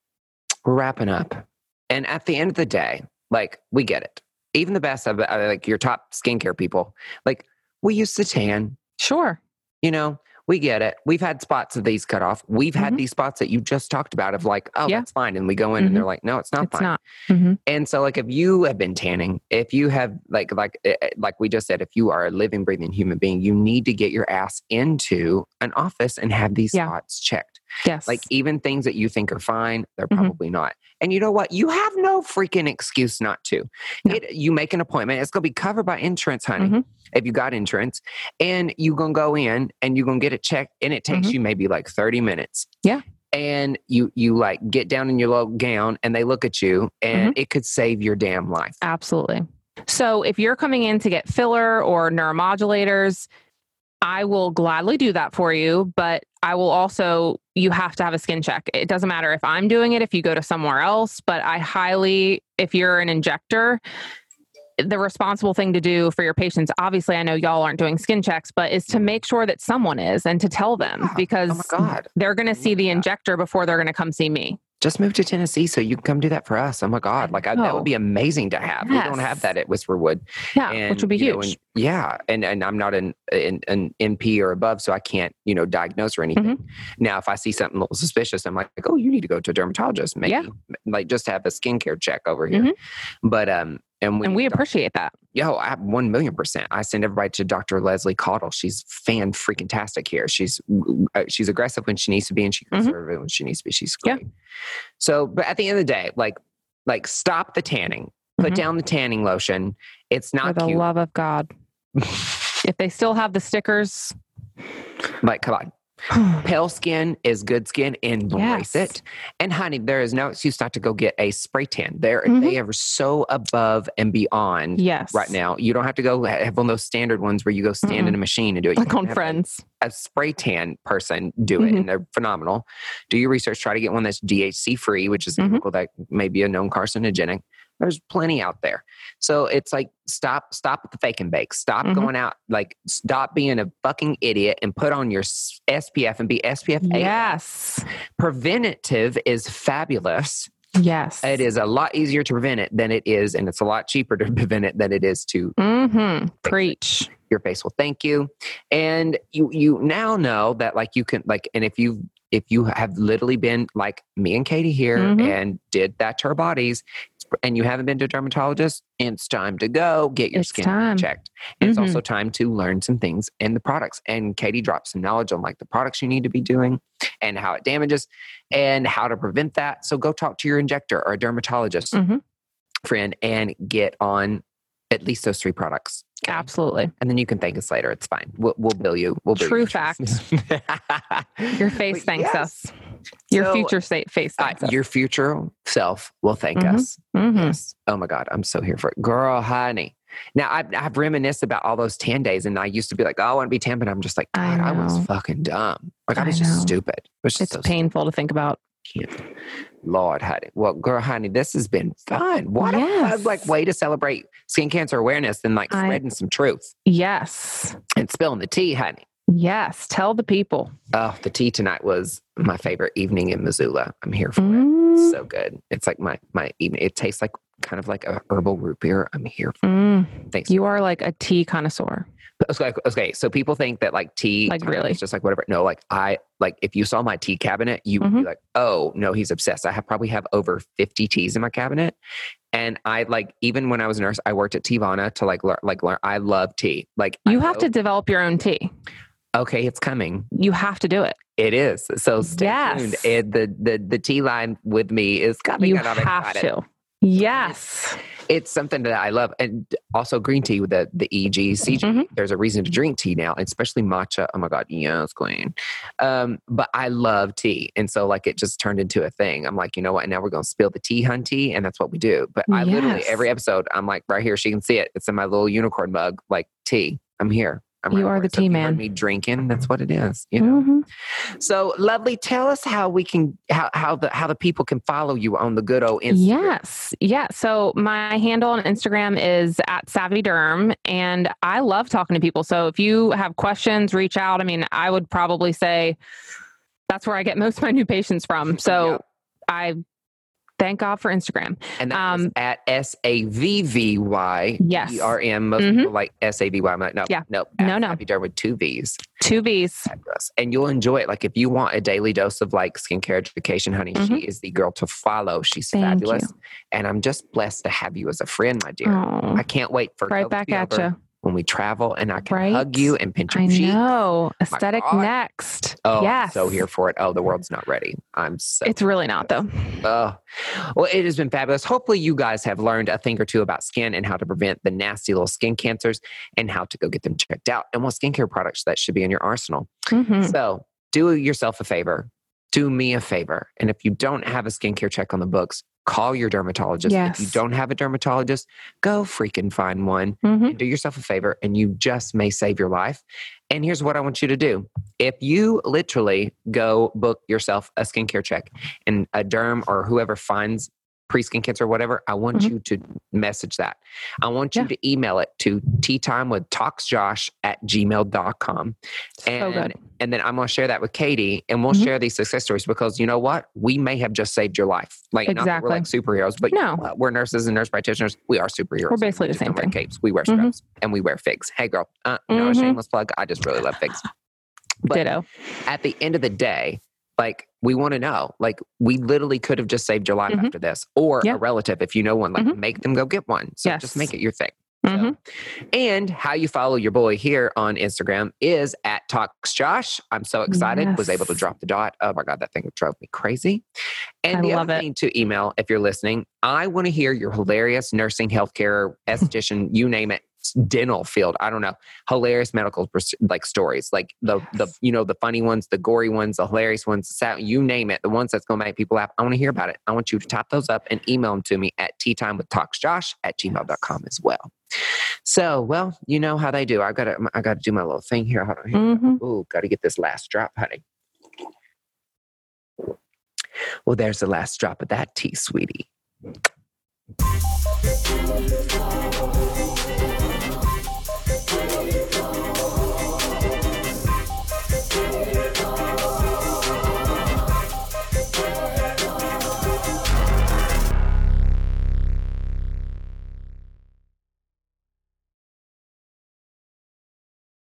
we're wrapping up. And at the end of the day, like, we get it. Even the best of uh, like your top skincare people, like, we used to tan, Sure. you know, we get it. We've had spots of these cut off. We've had Mhm. these spots that you just talked about of like, oh, Yeah. that's fine. And we go in and they're like, no, it's not it's fine. not. Mhm. And so, like, if you have been tanning, if you have, like, like, eh, eh, like we just said, if you are a living, breathing human being, you need to get your ass into an office and have these Yeah. spots checked. Yes. Like, even things that you think are fine, they're Mhm. probably not. And you know what? You have no freaking excuse not to. No. It, you make an appointment. It's going to be covered by insurance, honey. Mhm. If you got insurance, and you're going to go in and you're going to get it checked, and it takes Mhm. you maybe like 30 minutes. Yeah. And you you like get down in your little gown and they look at you and Mm-hmm. it could save your damn life. Absolutely. So if you're coming in to get filler or neuromodulators, I will gladly do that for you, but I will also you have to have a skin check. It doesn't matter if I'm doing it if you go to somewhere else, but I highly if you're an injector the responsible thing to do for your patients obviously i know y'all aren't doing skin checks but is to make sure that someone is and to tell them oh, oh Yeah. because Oh God. they're going to see the injector before they're going to come see me Just move to Tennessee so you can come do that for us. Oh my God. Like I, that would be oh. amazing to have. We don't have that at Whisperwood. yeah and, which would be know, huge and- yeah, and and I'm not an, an an NP or above, so I can't you know diagnose or anything. Mm-hmm. Now, if I see something a little suspicious, I'm like, oh, you need to go to a dermatologist. Maybe Yeah. like just have a skincare check over here. Mhm. But um, and we, and we appreciate that yo, I one million percent. I send everybody to Dr. Leslie caudle She's fan freaking tastic here. She's uh, she's aggressive when she needs to be, and she's Mhm. conservative when she needs to be. She's Yeah. great. So, but at the end of the day, like like stop the tanning. Put Mhm. down the tanning lotion. It's for not the cute. love of god if they still have the stickers like, come on. Pale skin is good skin. Embrace Yes. it. And honey, there is no excuse not to go get a spray tan. They're Mhm. they are so above and beyond yes right now. You don't have to go have one of those standard ones where you go stand in a machine and do it. You like on have a- friends A, spray tan person do it, Mhm. and they're phenomenal. Do your research. Try to get one that's DHC free, which is a Mhm. chemical that may be a known carcinogenic. There's plenty out there. So it's like stop, stop with the fake and bake. Stop Mhm. going out. Like stop being a fucking idiot and put on your SPF and be SPF. 8. yes Preventative is fabulous. yes It is a lot easier to prevent it than it is, and it's a lot cheaper to prevent it than it is to mm-hmm preach Your face will thank you. And you you now know that like you can like and if you if you have literally been like me and Katie here Mhm. and did that to our bodies and you haven't been to a dermatologist, it's time to go get your It's skin time. checked. And It's also time to learn some things in the products. And Katie dropped some knowledge on like the products you need to be doing and how it damages and how to prevent that. So go talk to your injector or a dermatologist Mhm. friend and get on at least those three products. Absolutely. And then you can thank us later. It's fine. We'll, we'll bill you. We'll bill True you. fact. Your face But thanks yes. us. Your So, future state face Uh, thanks us. your future self will thank Mhm. us. Mhm. Yes. Oh my God. I'm so here for it. Girl, honey. Now I've, I've reminisced about all those tan days and I used to be like, oh, I want to be tan, but I'm just like, I God, I, was fucking dumb. Like I I was just stupid. It was just It's so painful to think about. stupid. Lord, honey. Well, girl, honey, this has been fun. What a fun like way to celebrate skin cancer awareness and like I- spreading some truth Yes. and spilling the tea, honey. Yes. Tell the people. Oh, the tea tonight was my favorite evening in Missoula. I'm here for it. Mm, So good. It's like my my evening. It tastes like kind of like a herbal root beer. I'm here for. mm. Thanks. You are like a tea connoisseur. Okay, okay, so people think that like tea, Like, really? is just like whatever. No, like I like if you saw my tea cabinet, you would be Mhm. like, oh no, he's obsessed. I have probably have over fifty teas in my cabinet, and I like even when I was a nurse, I worked at Teavana to like learn. Like learn, I love tea. Like I You have to develop your own tea. Okay, it's coming. You have to do it. It is. So stay tuned. It, the the the tea line with me is coming. You have to. Yes. it's something that I love, and also green tea with the the EG CG. Mhm. There's a reason to drink tea now, especially matcha. Oh my god, yes, queen. Um, but I love tea, and so like it just turned into a thing. I'm like, you know what? Now we're gonna spill the tea, hun tea, and that's what we do. But I literally every episode, I'm like right here. She can see it. It's in my little unicorn mug, like tea. I'm here. I'm You are the tea man. Me drinking. That's what it is. You know. Mhm. So lovely. Tell us how we can how how the how the people can follow you on the good old Instagram. Yes. Yeah. So my handle on Instagram is at Savvy Derm, and I love talking to people. So if you have questions, reach out. I mean, I would probably say that's where I get most of my new patients from. So Yeah. I thank God for Instagram. And that is Um, at S A V V Y Yes. E R M. Most Mhm. people like S A V Y. I'm like, no, Yeah. no, No, no. Savvy Derm with two V's. Two V's. Fabulous. And you'll enjoy it. Like if you want a daily dose of like skincare education, honey, she Mhm. is the girl to follow. She's Thank fabulous. you. And I'm just blessed to have you as a friend, my dear. Oh, I can't wait for right back at you. When we travel and I can Right? hug you and pinch your I cheek. know. Aesthetic next. Oh, I'm so here for it. Oh, the world's not ready. I'm so It's really not though. Oh, well, it has been fabulous. Hopefully, you guys have learned a thing or two about skin and how to prevent the nasty little skin cancers and how to go get them checked out and what skincare products that should be in your arsenal. Mhm. So, do yourself a favor, do me a favor. And if you don't have a skincare check on the books, call your dermatologist. If you don't have a dermatologist, go freaking find one Mhm. and do yourself a favor, and you just may save your life. And here's what I want you to do. If you literally go book yourself a skincare check and a derm or whoever finds pre skin cancer or whatever, I want Mhm. you to message that. I want you Yeah. to email it to tea time with talksjosh at gmail.com. So And, good. and then I'm going to share that with Katie and we'll Mhm. share these success stories because you know what? We may have just saved your life. Like, not that we're like superheroes, but you know No. what? we're nurses and nurse practitioners. We are superheroes. We're basically We the same thing. capes. We wear Mhm. and we wear figs. Hey, girl, uh, no, a Mhm. shameless plug. I just really love figs. But Ditto. at the end of the day, like we want to know, like we literally could have just saved your life Mhm. after this, or Yeah. a relative if you know one. Like Mhm. make them go get one. So just make it your thing. Mhm. And how you follow your boy here on Instagram is at Talks Josh. I'm so excited. Was able to drop the dot. Oh my God, that thing drove me crazy. And I the love other it. thing to email if you're listening, I want to hear your hilarious nursing, healthcare, esthetician, you name it, dental field. I don't know, hilarious medical like stories, like the the you know the funny ones, the gory ones, the hilarious ones, the sad, you name it, the ones that's gonna make people laugh. I want to hear about it. I want you to type those up and email them to me at tea time with talksjosh at gmail.com as well. So, well, you know how they do. I gotta I gotta do my little thing here. Hold on here. Mhm. Ooh, gotta get this last drop, honey. Well, there's the last drop of that tea, sweetie.